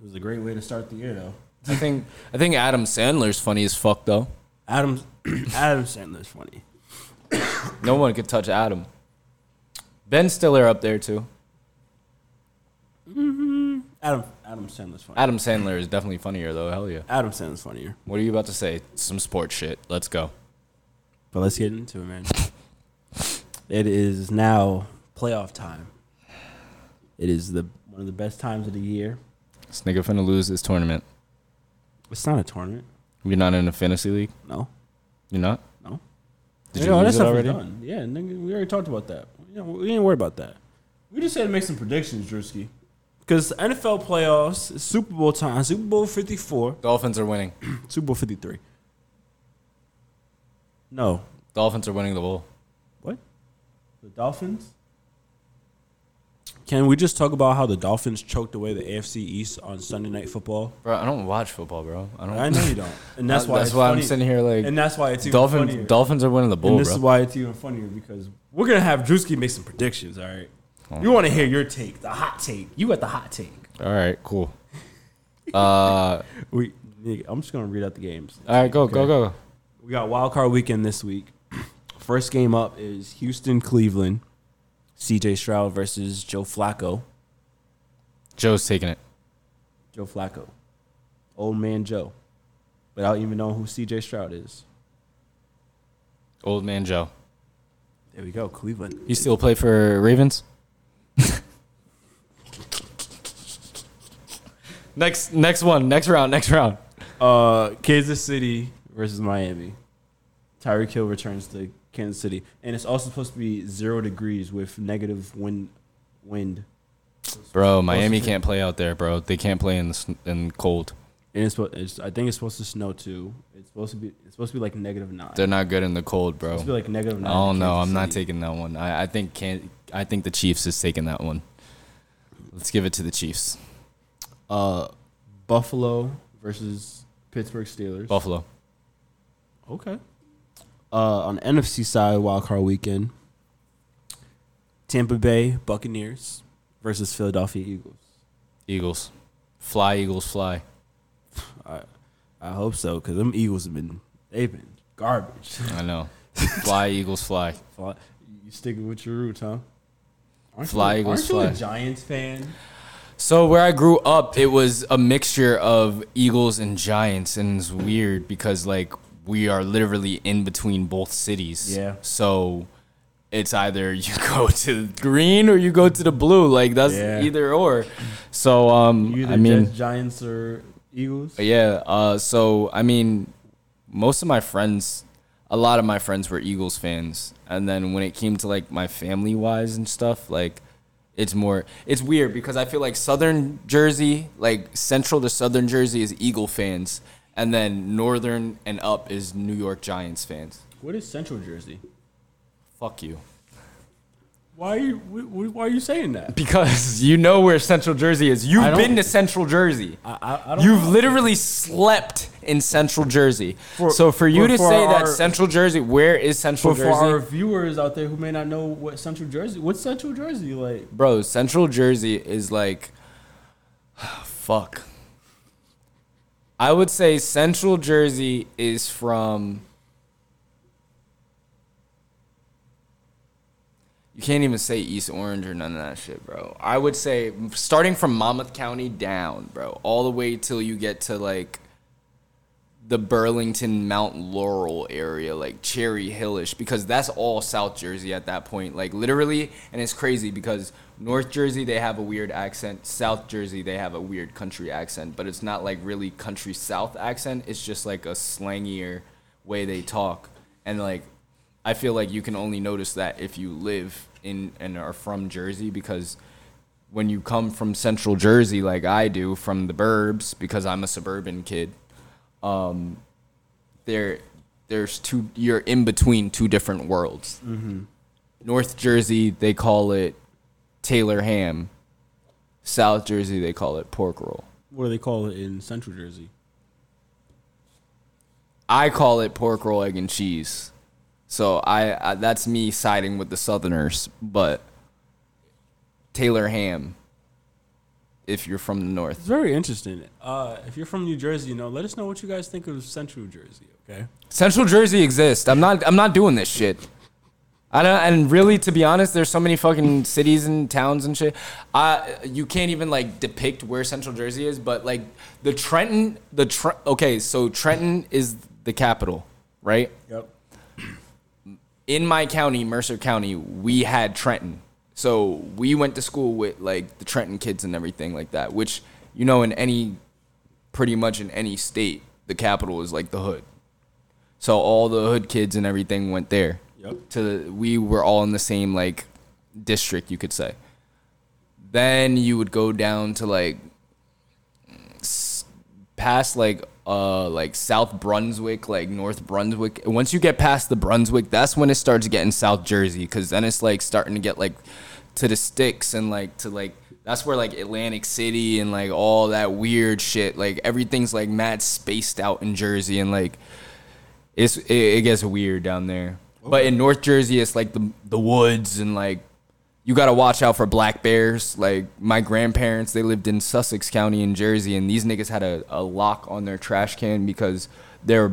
it was a great way to start the year, though. I think I think Adam Sandler's funny as fuck though. Adam Adam Sandler's funny. No one could touch Adam. Ben Stiller up there too. Mm-hmm. Adam Adam Sandler's funny. Adam Sandler is definitely funnier though. Hell yeah. Adam Sandler's funnier. What are you about to say? Some sports shit. Let's go. But let's get into it, man. it is now playoff time. It is the one of the best times of the year. This nigga finna lose this tournament. It's not a tournament. You're not in a fantasy league. No, You're not. no. Did you no, lose that it stuff already? done. Yeah, nigga, we already talked about that. You know, we ain't worried about that. We just had to make some predictions, Drewski. Because NFL playoffs, Super Bowl time, Super Bowl 54, Dolphins are winning. Super Bowl 53. No. Dolphins are winning the bowl. What? The Dolphins? Can we just talk about how the Dolphins choked away the AFC East on Sunday Night Football? Bro, I don't watch football, bro. I don't. I know you don't, and that's why That's why funny. I'm sitting here like and that's why it's even Dolphins. funnier. Dolphins are winning the bowl, and this bro. is why it's even funnier because we're gonna have Drewski make some predictions. All right, you want to hear your take, the hot take. You got the hot take. All right, cool. Uh, We, I'm just gonna read out the games. all right, go, go, go. We got wild card weekend this week. First game up is Houston Cleveland. C.J. Stroud versus Joe Flacco. Joe's taking it. Joe Flacco, old man Joe, without even knowing who C.J. Stroud is. Old man Joe. There we go, Cleveland. You still play for Ravens? next, next one. Next round. Next round. Uh, Kansas City versus Miami. Tyreek Hill returns to Kansas City, and it's also supposed to be zero degrees with negative wind. Wind, Bro, Miami can't play out there, bro. They can't play in the in cold. and it's, it's I think it's supposed to snow too. It's supposed to be it's supposed to be like negative nine. They're not good in the cold, bro. It's supposed to be like negative nine. Oh no, I'm not taking that one. I, I think can I think the Chiefs is taking that one. Let's give it to the Chiefs. Uh, Buffalo versus Pittsburgh Steelers. Buffalo. Okay. Uh, on the NFC side, wild card weekend. Tampa Bay Buccaneers versus Philadelphia Eagles. Eagles. Fly Eagles fly. I, I hope so because them Eagles have been they've been garbage. I know. fly Eagles fly. Fly- you sticking with your roots, huh? Aren't Fly, you, Eagles, aren't you fly. a Giants fan? So where I grew up, it was a mixture of Eagles and Giants, and it's weird because like we are literally in between both cities. Yeah. So it's either you go to green or you go to the blue. Like that's Yeah. either or. So um, You either I mean, Jets, Giants or Eagles. yeah. Uh, so I mean, most of my friends, a lot of my friends were Eagles fans, and then when it came to like my family wise and stuff, like it's more it's weird because I feel like Southern Jersey, like Central to Southern Jersey, is Eagle fans, and then Northern and up is New York Giants fans. What is Central Jersey? Fuck you. Why are you wh- wh- Why are you saying that? Because you know where Central Jersey is. You've been to Central Jersey. I, I, I don't You've know. literally slept in Central Jersey. For- so for you for- to for say our- that Central Jersey, where is Central for, for our viewers out there who may not know what Central Jersey, what's Central Jersey like? Bro, Central Jersey is like fuck. I would say Central Jersey is from you can't even say East Orange or none of that shit, bro. I would say starting from Monmouth County down, bro, all the way till you get to like the Burlington Mount Laurel area, like Cherry Hillish, because that's all South Jersey at that point. Like literally, and it's crazy because North Jersey they have a weird accent, South Jersey they have a weird country accent, but it's not like really country South accent. It's just like a slangier way they talk, and like I feel like you can only notice that if you live in and are from Jersey because when you come from central Jersey like I do from the burbs because I'm a suburban kid um, there there's two you're in between two different worlds. North Jersey they call it Taylor ham. South Jersey they call it pork roll. What do they call it in Central Jersey? I call it pork roll egg and cheese. So I, I that's me siding with the Southerners, but Taylor ham. If you're from the north, It's very interesting. Uh, if you're from New Jersey, you know, let us know what you guys think of Central Jersey. Okay. Central Jersey exists. I'm not. I'm not doing this shit. I don't. And really, to be honest, there's so many fucking cities and towns and shit. Uh, you can't even like depict where Central Jersey is. But like the Trenton, the Tre- okay, so Trenton is the capital, right? Yep. in my county, Mercer County, we had Trenton. So we went to school with like the Trenton kids and everything like that, which you know in any pretty much in any state, the capital is like the hood. So all the hood kids and everything went there. Yep. To we were all in the same like district, you could say. Then you would go down to like s- past like uh like South Brunswick, like North Brunswick. Once you get past the Brunswick, that's when it starts getting South Jersey cuz then it's like starting to get like to the sticks and like to like that's where like Atlantic City and like all that weird shit, like everything's like mad spaced out in Jersey and like it's it, it gets weird down there. But in North Jersey, it's like the the woods and like you got to watch out for black bears. Like my grandparents, they lived in Sussex County in Jersey, and these niggas had a, a lock on their trash can because they're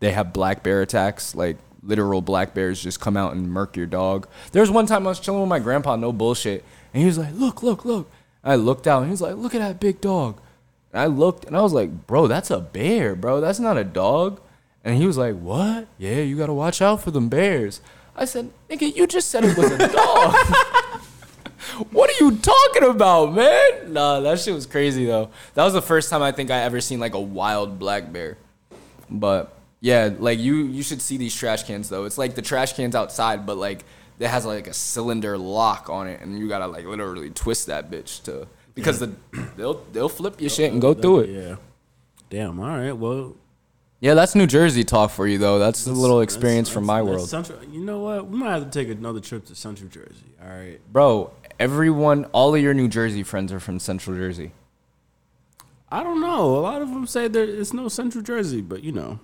they have black bear attacks. Like literal black bears just come out and murk your dog. There was one time I was chilling with my grandpa, no bullshit, and he was like, "Look, look, look." I looked out, and he was like, "Look at that big dog." And I looked, and I was like, "Bro, that's a bear, bro. That's not a dog." And he was like, "What? Yeah, you gotta watch out for them bears." I said, "Nigga, you just said it was a dog." what are you talking about, man? Nah, that shit was crazy though. That was the first time I think I ever seen like a wild black bear. But yeah, like you you should see these trash cans though. It's like the trash cans outside, but like it has like a cylinder lock on it, and you gotta like literally twist that bitch to because the they'll they'll flip your shit and go through it. Yeah. Damn. All right. Well, Yeah, that's New Jersey talk for you though. That's a little that's- experience from my that's- that's world, Central, you know what? We might have to take another trip to Central Jersey. All right. bro. Everyone, all of your New Jersey friends are from Central Jersey. I don't know. A lot of them say there is no Central Jersey, but you know.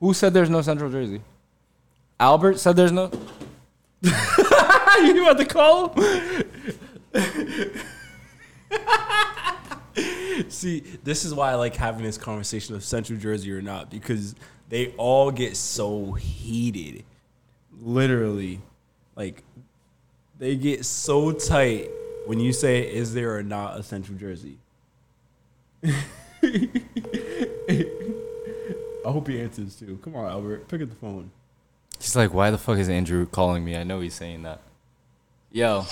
Who said there's no Central Jersey? Albert said there's no. you about to call him? See, this is why I like having this conversation of Central Jersey or not because they all get so heated. Literally. Like, they get so tight when you say, is there or not a Central Jersey? I hope he answers too. Come on, Albert. Pick up the phone. He's like, why the fuck is Andrew calling me? I know he's saying that. Yo,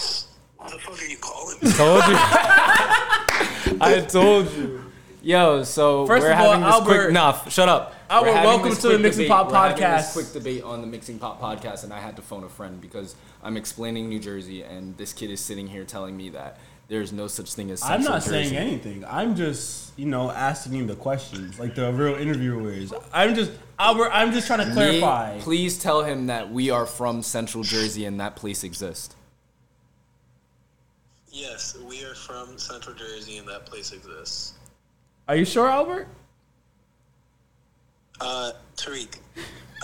Why the fuck are you calling me? told you. I told you. Yo, so First we're of all, having this Albert- quick. Nah, shut up. Albert, We're having welcome this to the quick Mixing debate. Pot We're having this Podcast. quick debate on the Mixing Pot podcast, and I had to phone a friend because I'm explaining New Jersey, and this kid is sitting here telling me that there's no such thing as. I'm not Jersey. saying anything. I'm just, you know, asking him the questions like the real interviewers. I'm just, Albert. I'm just trying to Me- clarify. please tell him that we are from Central Jersey and that place exists. Yes, we are from Central Jersey and that place exists. Are you sure, Albert? Uh, Tarik,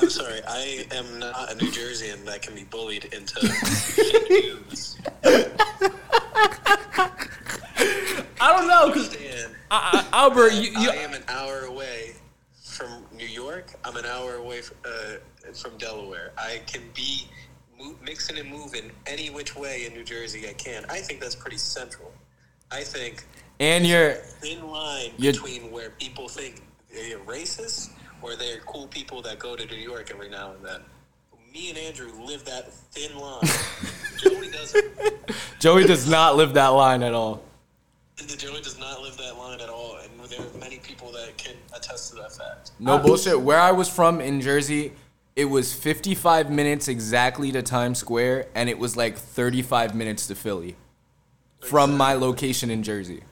I'm sorry, I am not a New Jerseyan that can be bullied into news. I don't know, cause Understand, Albert, you, you I am an hour away from New York. I'm an hour away from, uh, from Delaware. I can be mo- mixed mixing and moving any which way in New Jersey I can. I think that's pretty central. I think And you're in line You're- between where people think they're racist or they're cool people that go to New York every now and then. Me and Andrew live that thin line. Joey doesn't. Joey does not live that line at all. Joey does not live that line at all, and there are many people that can attest to that fact. No uh, bullshit. Where I was from in Jersey, it was 55 minutes exactly to Times Square, and it was like 35 minutes to Philly from my location in Jersey.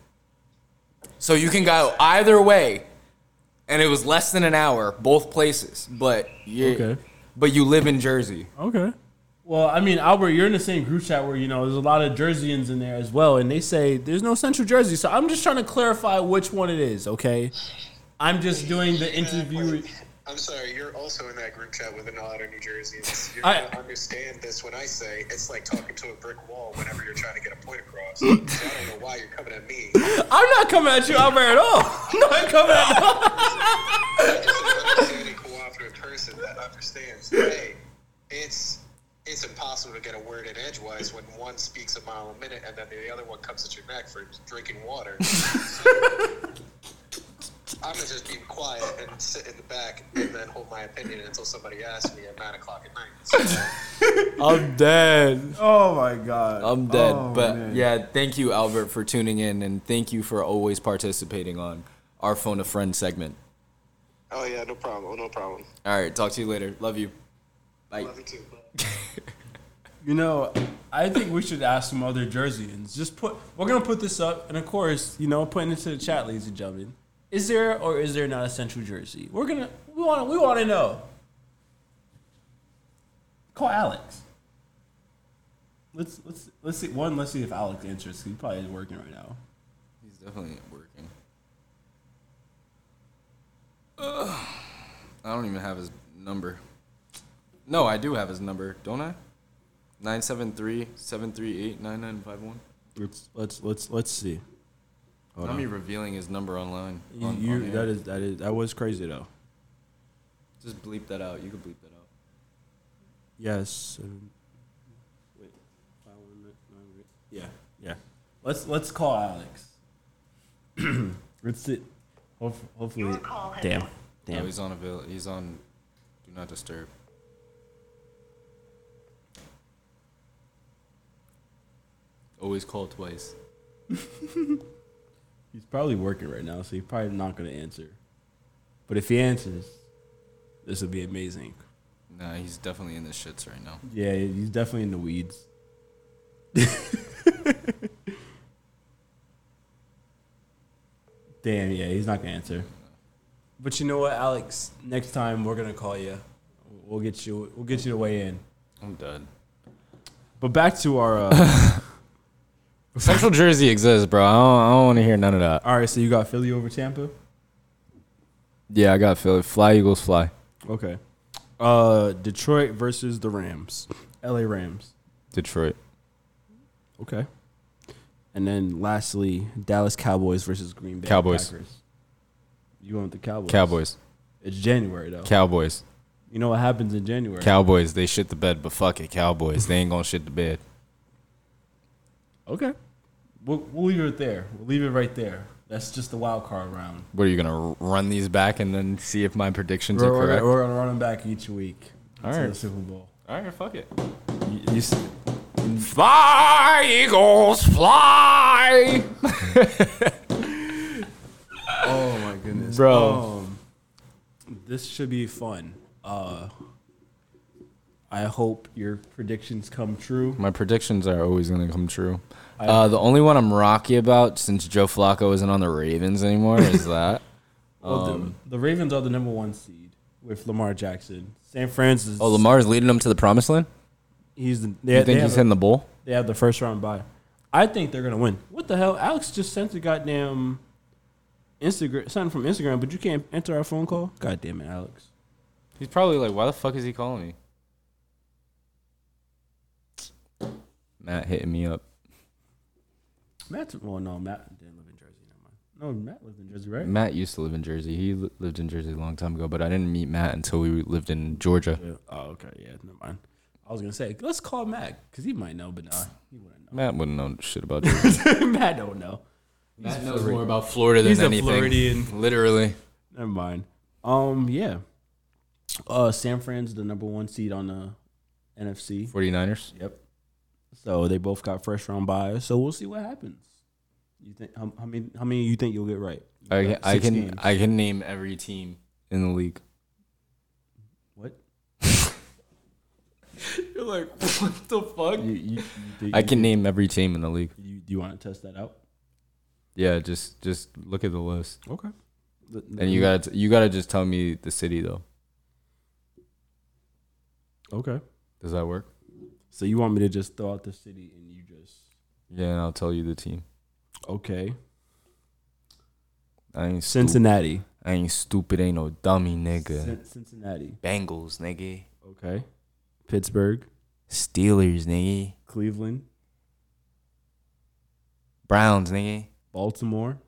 So you can go either way, and it was less than an hour, both places. But you, Okay. but you live in Jersey. Okay. Well, I mean, Albert, you're in the same group chat where you know there's a lot of Jerseyans in there as well, and they say there's no Central Jersey. So I'm just trying to clarify which one it is. Okay. I'm just doing the interview. I'm sorry, you're also in that group chat with a lot of New Jerseyans. You're I- gonna understand this when I say it's like talking to a brick wall whenever you're trying to get a point across. so I don't know why you're coming at me. I'm not coming at you, Albert, at all. I'm not coming at all. I'm just an understanding, cooperative person that understands. Hey, it's it's impossible to get a word in edgewise when one speaks a mile a minute and then the other one comes at your neck for drinking water. I'm gonna just be quiet and sit in the back and then hold my opinion until somebody asks me at nine o'clock at night. So, I'm dead. Oh my god. I'm dead. Oh, but man. yeah, thank you, Albert, for tuning in, and thank you for always participating on our phone a friend segment. oh yeah, no problem, no problem. All right, talk to you later. Love you. Bye. Love you too. You know, I think we should ask some other Jerseyans. Just put. We're gonna put this up, and of course, you know, putting it into the chat, ladies and gentlemen. Is there or is there not a Central Jersey? We're gonna. We want. We want to know. Call Alex. Let's let's let's see. One, let's see if Alex answers. He probably is working right now. He's definitely working. Ugh. I don't even have his number. No, I do have his number, don't I? 973-738-9951. Let's let's let's let's see. Hold Not on. me revealing his number online. You, on- you- on that is that is that was crazy though. Just bleep that out. You can bleep that out. Yes. um, wait, five, one, nine, nine, eight. Yeah, yeah. Let's let's call Alex. let's see. Hope, hopefully. Damn. No, Damn. he's on avail. He's on. Do not disturb. Always call twice. He's probably working right now, so he's probably not gonna answer. But if he answers, this would be amazing. Nah, he's definitely in the shits right now. Yeah, he's definitely in the weeds. Damn, yeah, he's not gonna answer. But you know what, Alex? Next time we're gonna call you. We'll get you. We'll get you to weigh in. I'm done. But back to our. Uh, Central Jersey exists, bro. I don't, I don't want to hear none of that. all right, so you got Philly over Tampa. Yeah, I got Philly. Fly Eagles, fly. Okay. Uh, Detroit versus the Rams. L.A. Rams. Detroit. Okay. And then lastly, Dallas Cowboys versus Green Bay Cowboys. Packers. You with the Cowboys. Cowboys. It's January though. Cowboys. you know what happens in January? Cowboys. They shit the bed, but fuck it. Cowboys. They ain't gonna shit the bed. okay. We'll, we'll leave it there. We'll leave it right there. That's just the wild card round. What are you gonna run these back and then see if my predictions We're, are we're, correct? we're gonna run them back each week. All right. the Super Bowl. All right, fuck it. You, you s- Fly Eagles, fly. oh my goodness, Bro. Um, this should be fun. Uh, I hope your predictions come true. My predictions are always gonna come true. Uh, the only one I'm rocky about since Joe Flacco isn't on the Ravens anymore is that. Well, Um, the, the Ravens are the number one seed with Lamar Jackson. San Francisco. Oh, Lamar's leading them to the promised land. He's the. You think he's have hitting the bowl? They have the first round bye. I think they're gonna win. What the hell? Alex just sent the goddamn Instagram something from Instagram, but you can't enter our phone call. God damn it, Alex. He's probably like, why the fuck is he calling me? Matt hitting me up. Matt. Well, no, Matt didn't live in Jersey. Never mind. No, Matt lived in Jersey, right? Matt used to live in Jersey. He li- lived in Jersey a long time ago, but I didn't meet Matt until we lived in Georgia. Yeah. Oh, okay. Yeah, never mind. I was gonna say let's call Matt because he might know, but nah, he wouldn't know. Matt wouldn't know shit about Jersey. know. Matt don't know. Matt knows more about Florida than He's a anything. Floridian. Literally. Never mind. Um, yeah. Uh, San Fran's the number one seed on the NFC. 49ers. Yep. So they both got first round buys. So we'll see what happens. You think how, how many how many you think you'll get right? I, can- I can games. I can name every team in the league. what? You're like, what the fuck? You, you, you, I you- can name every team in the league. You, do you want to test that out? Yeah, just just look at the list, Okay. and you gotta you gotta just tell me the city though. okay. Does that work? So you want me to just throw out the city and you just Yeah, and I'll tell you the team. okay? I ain't stupid. Cincinnati. I ain't stupid. Ain't no dummy, nigga. Cin- Cincinnati. Bengals, nigga. Okay. Pittsburgh. Steelers, nigga. Cleveland. Browns, nigga. Baltimore.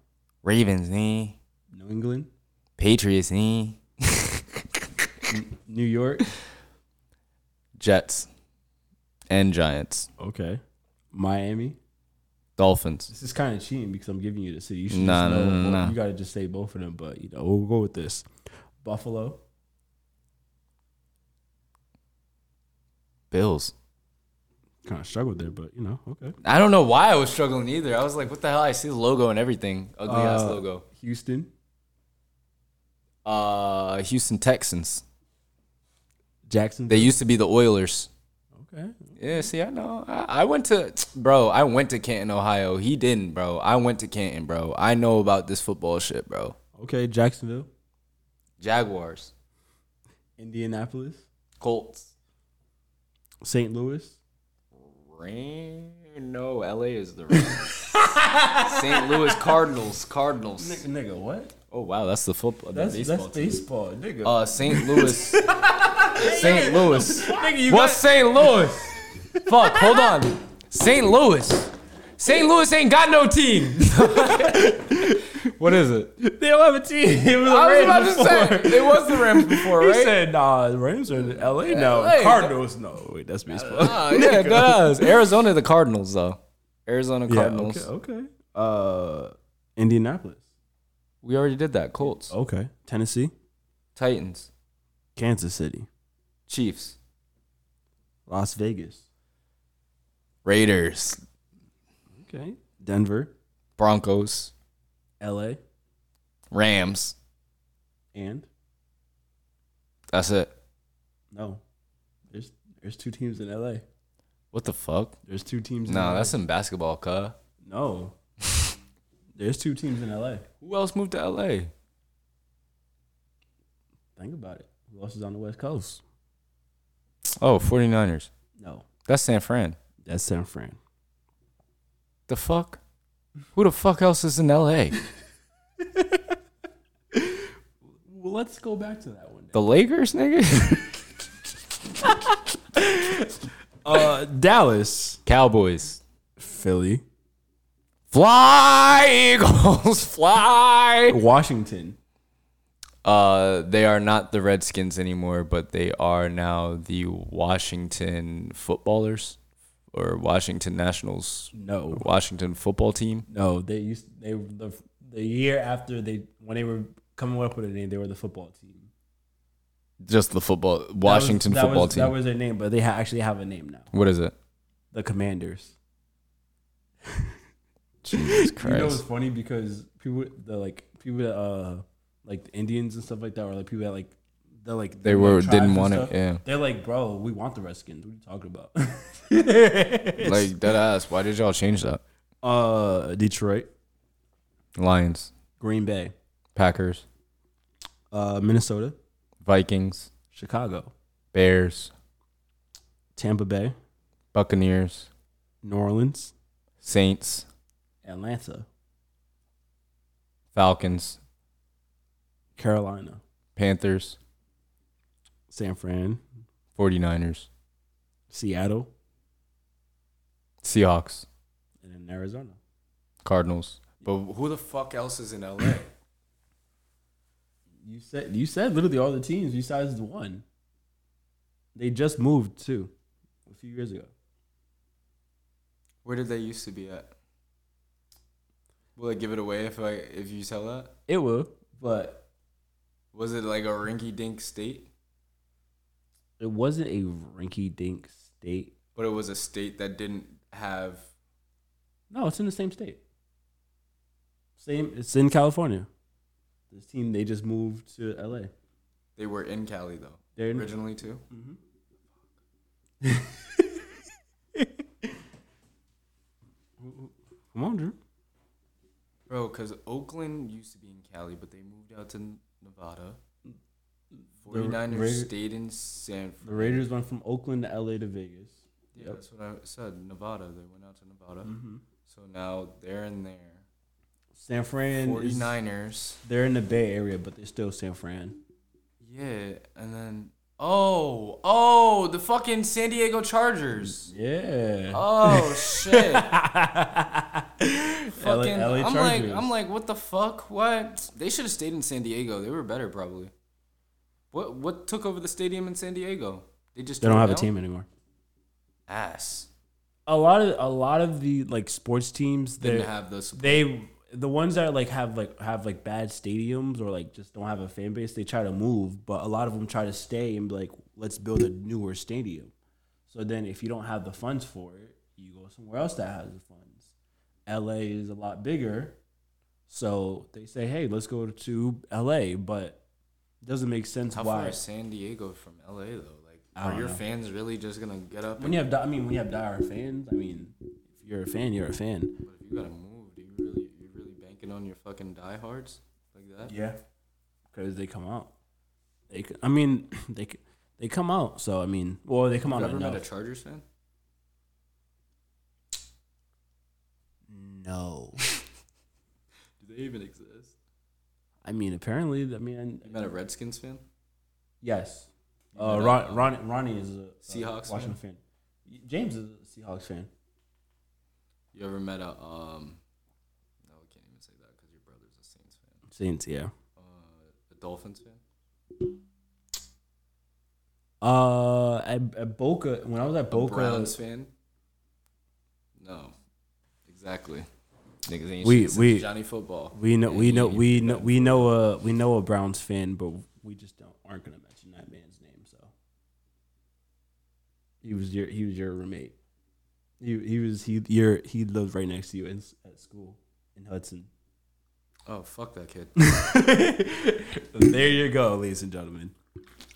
Ravens, nigga. New England. Patriots, nigga. New York. Jets, and Giants. Okay. Miami. Dolphins. This is kind of cheating because I'm giving you the city. You should Nah, just know. nah, nah. You got to just say both of them, but you know we'll go with this. Buffalo. Bills. Kind of struggled there, but you know, okay. I don't know why I was struggling either. I was like, what the hell? I see the logo and everything. Ugly ass Uh, logo. Houston. Uh, Houston Texans. Jackson. They used to be the Oilers. Okay. Yeah, see, I know. I, I went to, bro. I went to Canton, Ohio. He didn't, bro. I went to Canton, bro. I know about this football shit, bro. Okay. Jacksonville. Jaguars, Indianapolis. Colts, St. Louis. Rain. No, LA is the. St. Louis Cardinals, Cardinals. Nigga, what? Oh wow, that's the football. the That's baseball that's baseball, nigga. Uh, St. Louis. St. Louis. nigga, What's St. Louis? Fuck, hold on. St. Louis. St. Louis ain't got no team. what is it? They don't have a team. It was the I was about Rams to say before. it was the Rams before, He said, "Nah, the Rams are in L.A. now. LA. Cardinals, no. Wait, that's baseball. Ah, yeah, it does. Arizona, the Cardinals though. Arizona yeah, Cardinals. okay, okay. Uh, Indianapolis. We already did that. Colts, Okay. Tennessee, Titans, Kansas City, Chiefs, Las Vegas. Raiders, Okay. Denver, Broncos, L.A. Rams. and That's it. no, there's there's two teams in L.A. What the fuck? There's two teams. in No, LA. that's in basketball, cuh. no. there's two teams in L.A. Who else moved to LA? Think about it. Who else is on the West Coast? Oh, 49ers. No, That's San Fran. that's San Fran. The fuck? Who the fuck else is in LA? Well, let's go back to that one. The Lakers, nigga? Uh, Dallas, Cowboys. Philly, Fly, Eagles, fly. Washington, Uh, they are not the Redskins anymore, but they are now the Washington footballers or Washington Nationals, no, Washington football team. no. They used they the the year after they when they were coming up with a name, they were the football team. Just the football, That was- Washington that football was, team. That was their name, but they ha- actually have a name now. what is it? The Commanders. Jesus Christ! You know, it's funny because people, the like people that uh like the Indians and stuff like that, or like people that like they're like They were- tribes didn't and want it, stuff, yeah. They're like, bro, we want the Redskins. What are you talking about? Like dead ass. Why did y'all change that? uh, Detroit, Lions, Green Bay, Packers, uh, Minnesota, Vikings, Chicago, Bears, Tampa Bay, Buccaneers, New Orleans, Saints, Atlanta, Falcons, Carolina, Panthers, San Fran, 49ers, Seattle, Seahawks, and then Arizona. Cardinals. But who the fuck else is in LA? You said you said literally all the teams besides the one. They just moved too. a few years ago. Where did they used to be at? Will it give it away if I if you tell that? It will, but Was it like a rinky dink state? it wasn't a rinky dink state. But it was a state that didn't have No, it's in the same state. Same. It's in California. This team they just moved to LA. they were in Cali though. They're in, Originally too. come mm-hmm on, Drew. Bro, because Oakland used to be in Cali, but they moved out to Nevada. 49ers Ra- stayed in San Fran. The Raiders went from Oakland to LA to Vegas. Yeah, Yep. that's what I said. Nevada. They went out to Nevada. Mm-hmm. So now they're in there. San Fran. is- 49ers. they're in the Bay Area, but they're still San Fran. Yeah, and then oh, oh, the fucking San Diego Chargers. Yeah. Oh shit. LA, fucking LA I'm Chargers. like I'm like what the fuck? What? They should have stayed in San Diego. They were better probably. What what took over the stadium in San Diego? They just they don't have it a team anymore. Ass. A lot of a lot of the like sports teams they have those. they the ones that like have like have like bad stadiums or like just don't have a fan base they try to move but a lot of them try to stay and be like let's build a newer stadium so then if you don't have the funds for it you go somewhere else that has the funds la is a lot bigger so they say hey let's go to la but it doesn't make sense How far why is San Diego from LA though? Like, are your know. fans really just gonna get up? when And, you have di- i mean when you have dire fans i mean if you're a fan you're a fan but if you gotta move, do you really you really banking on your fucking diehards like that? Yeah, because they come out. They, I mean, they they come out. So I mean, well, they come You out ever met a. Chargers fan? No, Do they even exist? I mean, apparently, I mean, You met a Redskins fan? yes. Uh, Ron, Ron, Ronnie is a a Seahawks Washington fan. James is a Seahawks fan. You ever met a um? No, I can't even say that because your brother's a Saints fan. Saints, yeah. Uh, a Dolphins fan. Uh, at, at Boca when I was at Boca. A Boca, Browns fan. No, exactly. Niggas ain't We- we- Johnny Football. we know we know we know we know a we know a Browns fan, but we just don't aren't gonna mention that man's name. So he was your he was your roommate. He he was he your he lived right next to you in, at school in Hudson. Oh fuck that kid. there you go, ladies and gentlemen.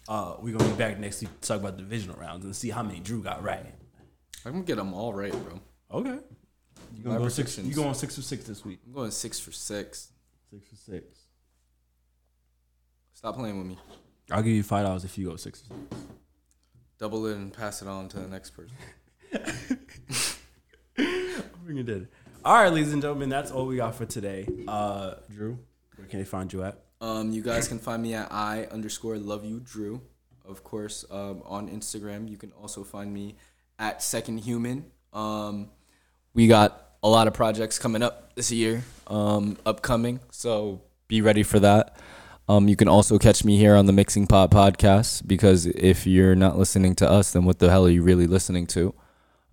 Uh, we're gonna be back next week to talk about divisional rounds and see how many Drew got right. I'm gonna get them all right, bro. Okay. You My gonna go six? You going six for six this week? I'm going six for six. Six for six. Stop playing with me. I'll give you five dollars if you go six for six. Double it and pass it on to the next person. Bring it in. All right, ladies and gentlemen, that's all we got for today. Uh, Drew, where can they find you at? Um, you guys can find me at I underscore love you Drew. Of course, um, on Instagram. You can also find me at Second Human. Um, we got a lot of projects coming up this year, um, upcoming. So be ready for that. Um, you can also catch me here on the Mixing Pot podcast because if you're not listening to us, then what the hell are you really listening to?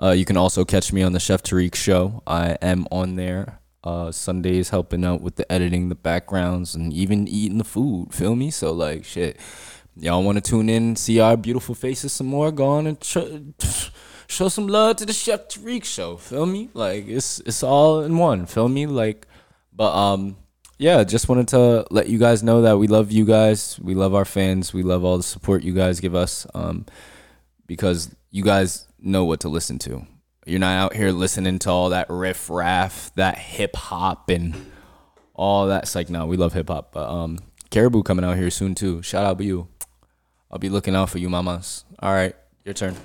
Uh, you can also catch me on the Chef Tarik show. I am on there uh, Sundays helping out with the editing, the backgrounds, and even eating the food. Feel me? So like shit. Y'all want to tune in, see our beautiful faces some more? Go on and tr- show some love to the Chef Tarik show. Feel me? Like it's it's all in one. Feel me? Like, but um, yeah. Just wanted to let you guys know that we love you guys. We love our fans. We love all the support you guys give us. Um, because you guys know what to listen to. You're not out here listening to all that riff raff, that hip hop, and all that. It's like, no, we love hip hop. But um, Caribou coming out here soon too. Shout out to you. I'll be looking out for you, mamas. All right, your turn.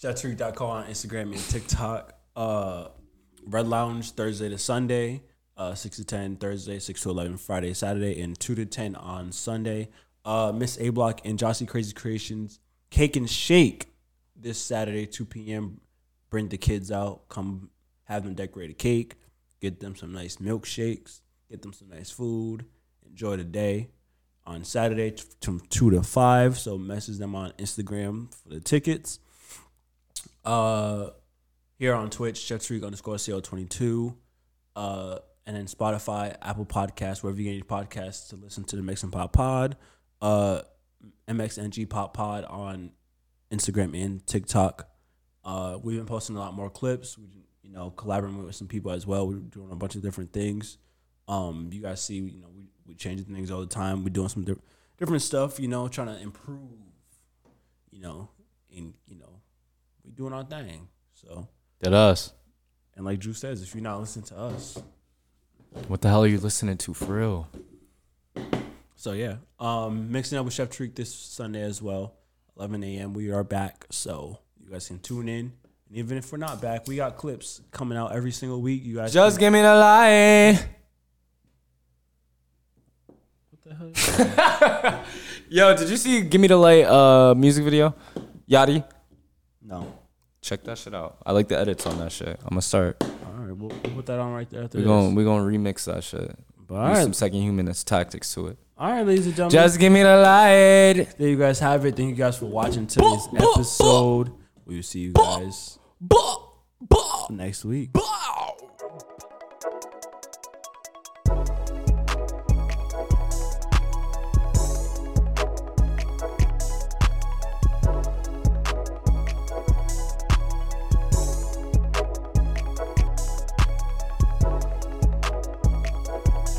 Chattrick.com on Instagram and TikTok. Uh, Red Lounge Thursday to Sunday, uh, six to ten Thursday, six to eleven Friday, Saturday, and two to ten on Sunday. Uh, Miss A Block and Jossie Crazy Creations Cake and Shake this Saturday, two p.m. Bring the kids out, come have them decorate a cake, get them some nice milkshakes, get them some nice food, enjoy the day. on Saturday from two to five. So message them on Instagram for the tickets. Uh, here on Twitch, Chef Tarik underscore CO22. Uh, and then Spotify, Apple Podcasts, wherever you get your podcasts to listen to the Mixing Pot Pod. Uh, MXNG Pot Pod on Instagram and TikTok. Uh, we've been posting a lot more clips. We, you know, collaborating with some people as well. We're doing a bunch of different things. Um, you guys see, you know, we we changing things all the time. We're doing some di- different stuff. You know, trying to improve. You know, and you know, doing our thing. So, Did us. and like Drew says, if you're not listening to us, What the hell are you listening to for real? So yeah, um, mixing up with Chef Tarik this Sunday as well, 11 a.m. We are back, so you guys can tune in. And even if we're not back, we got clips coming out every single week. You guys Just can- give me the light. what the hell? Yo, did you see Give Me the Light uh music video? Yachty? no. Check that shit out. I like the edits on that shit. I'm gonna start. All right, we'll, we'll put that on right there. After We're this. gonna we're gonna remix that shit. But all right, some second humanist tactics to it. all right, ladies and gentlemen. Just give me the light. there you guys have it. Thank you guys for watching today's episode. We will see you guys next week.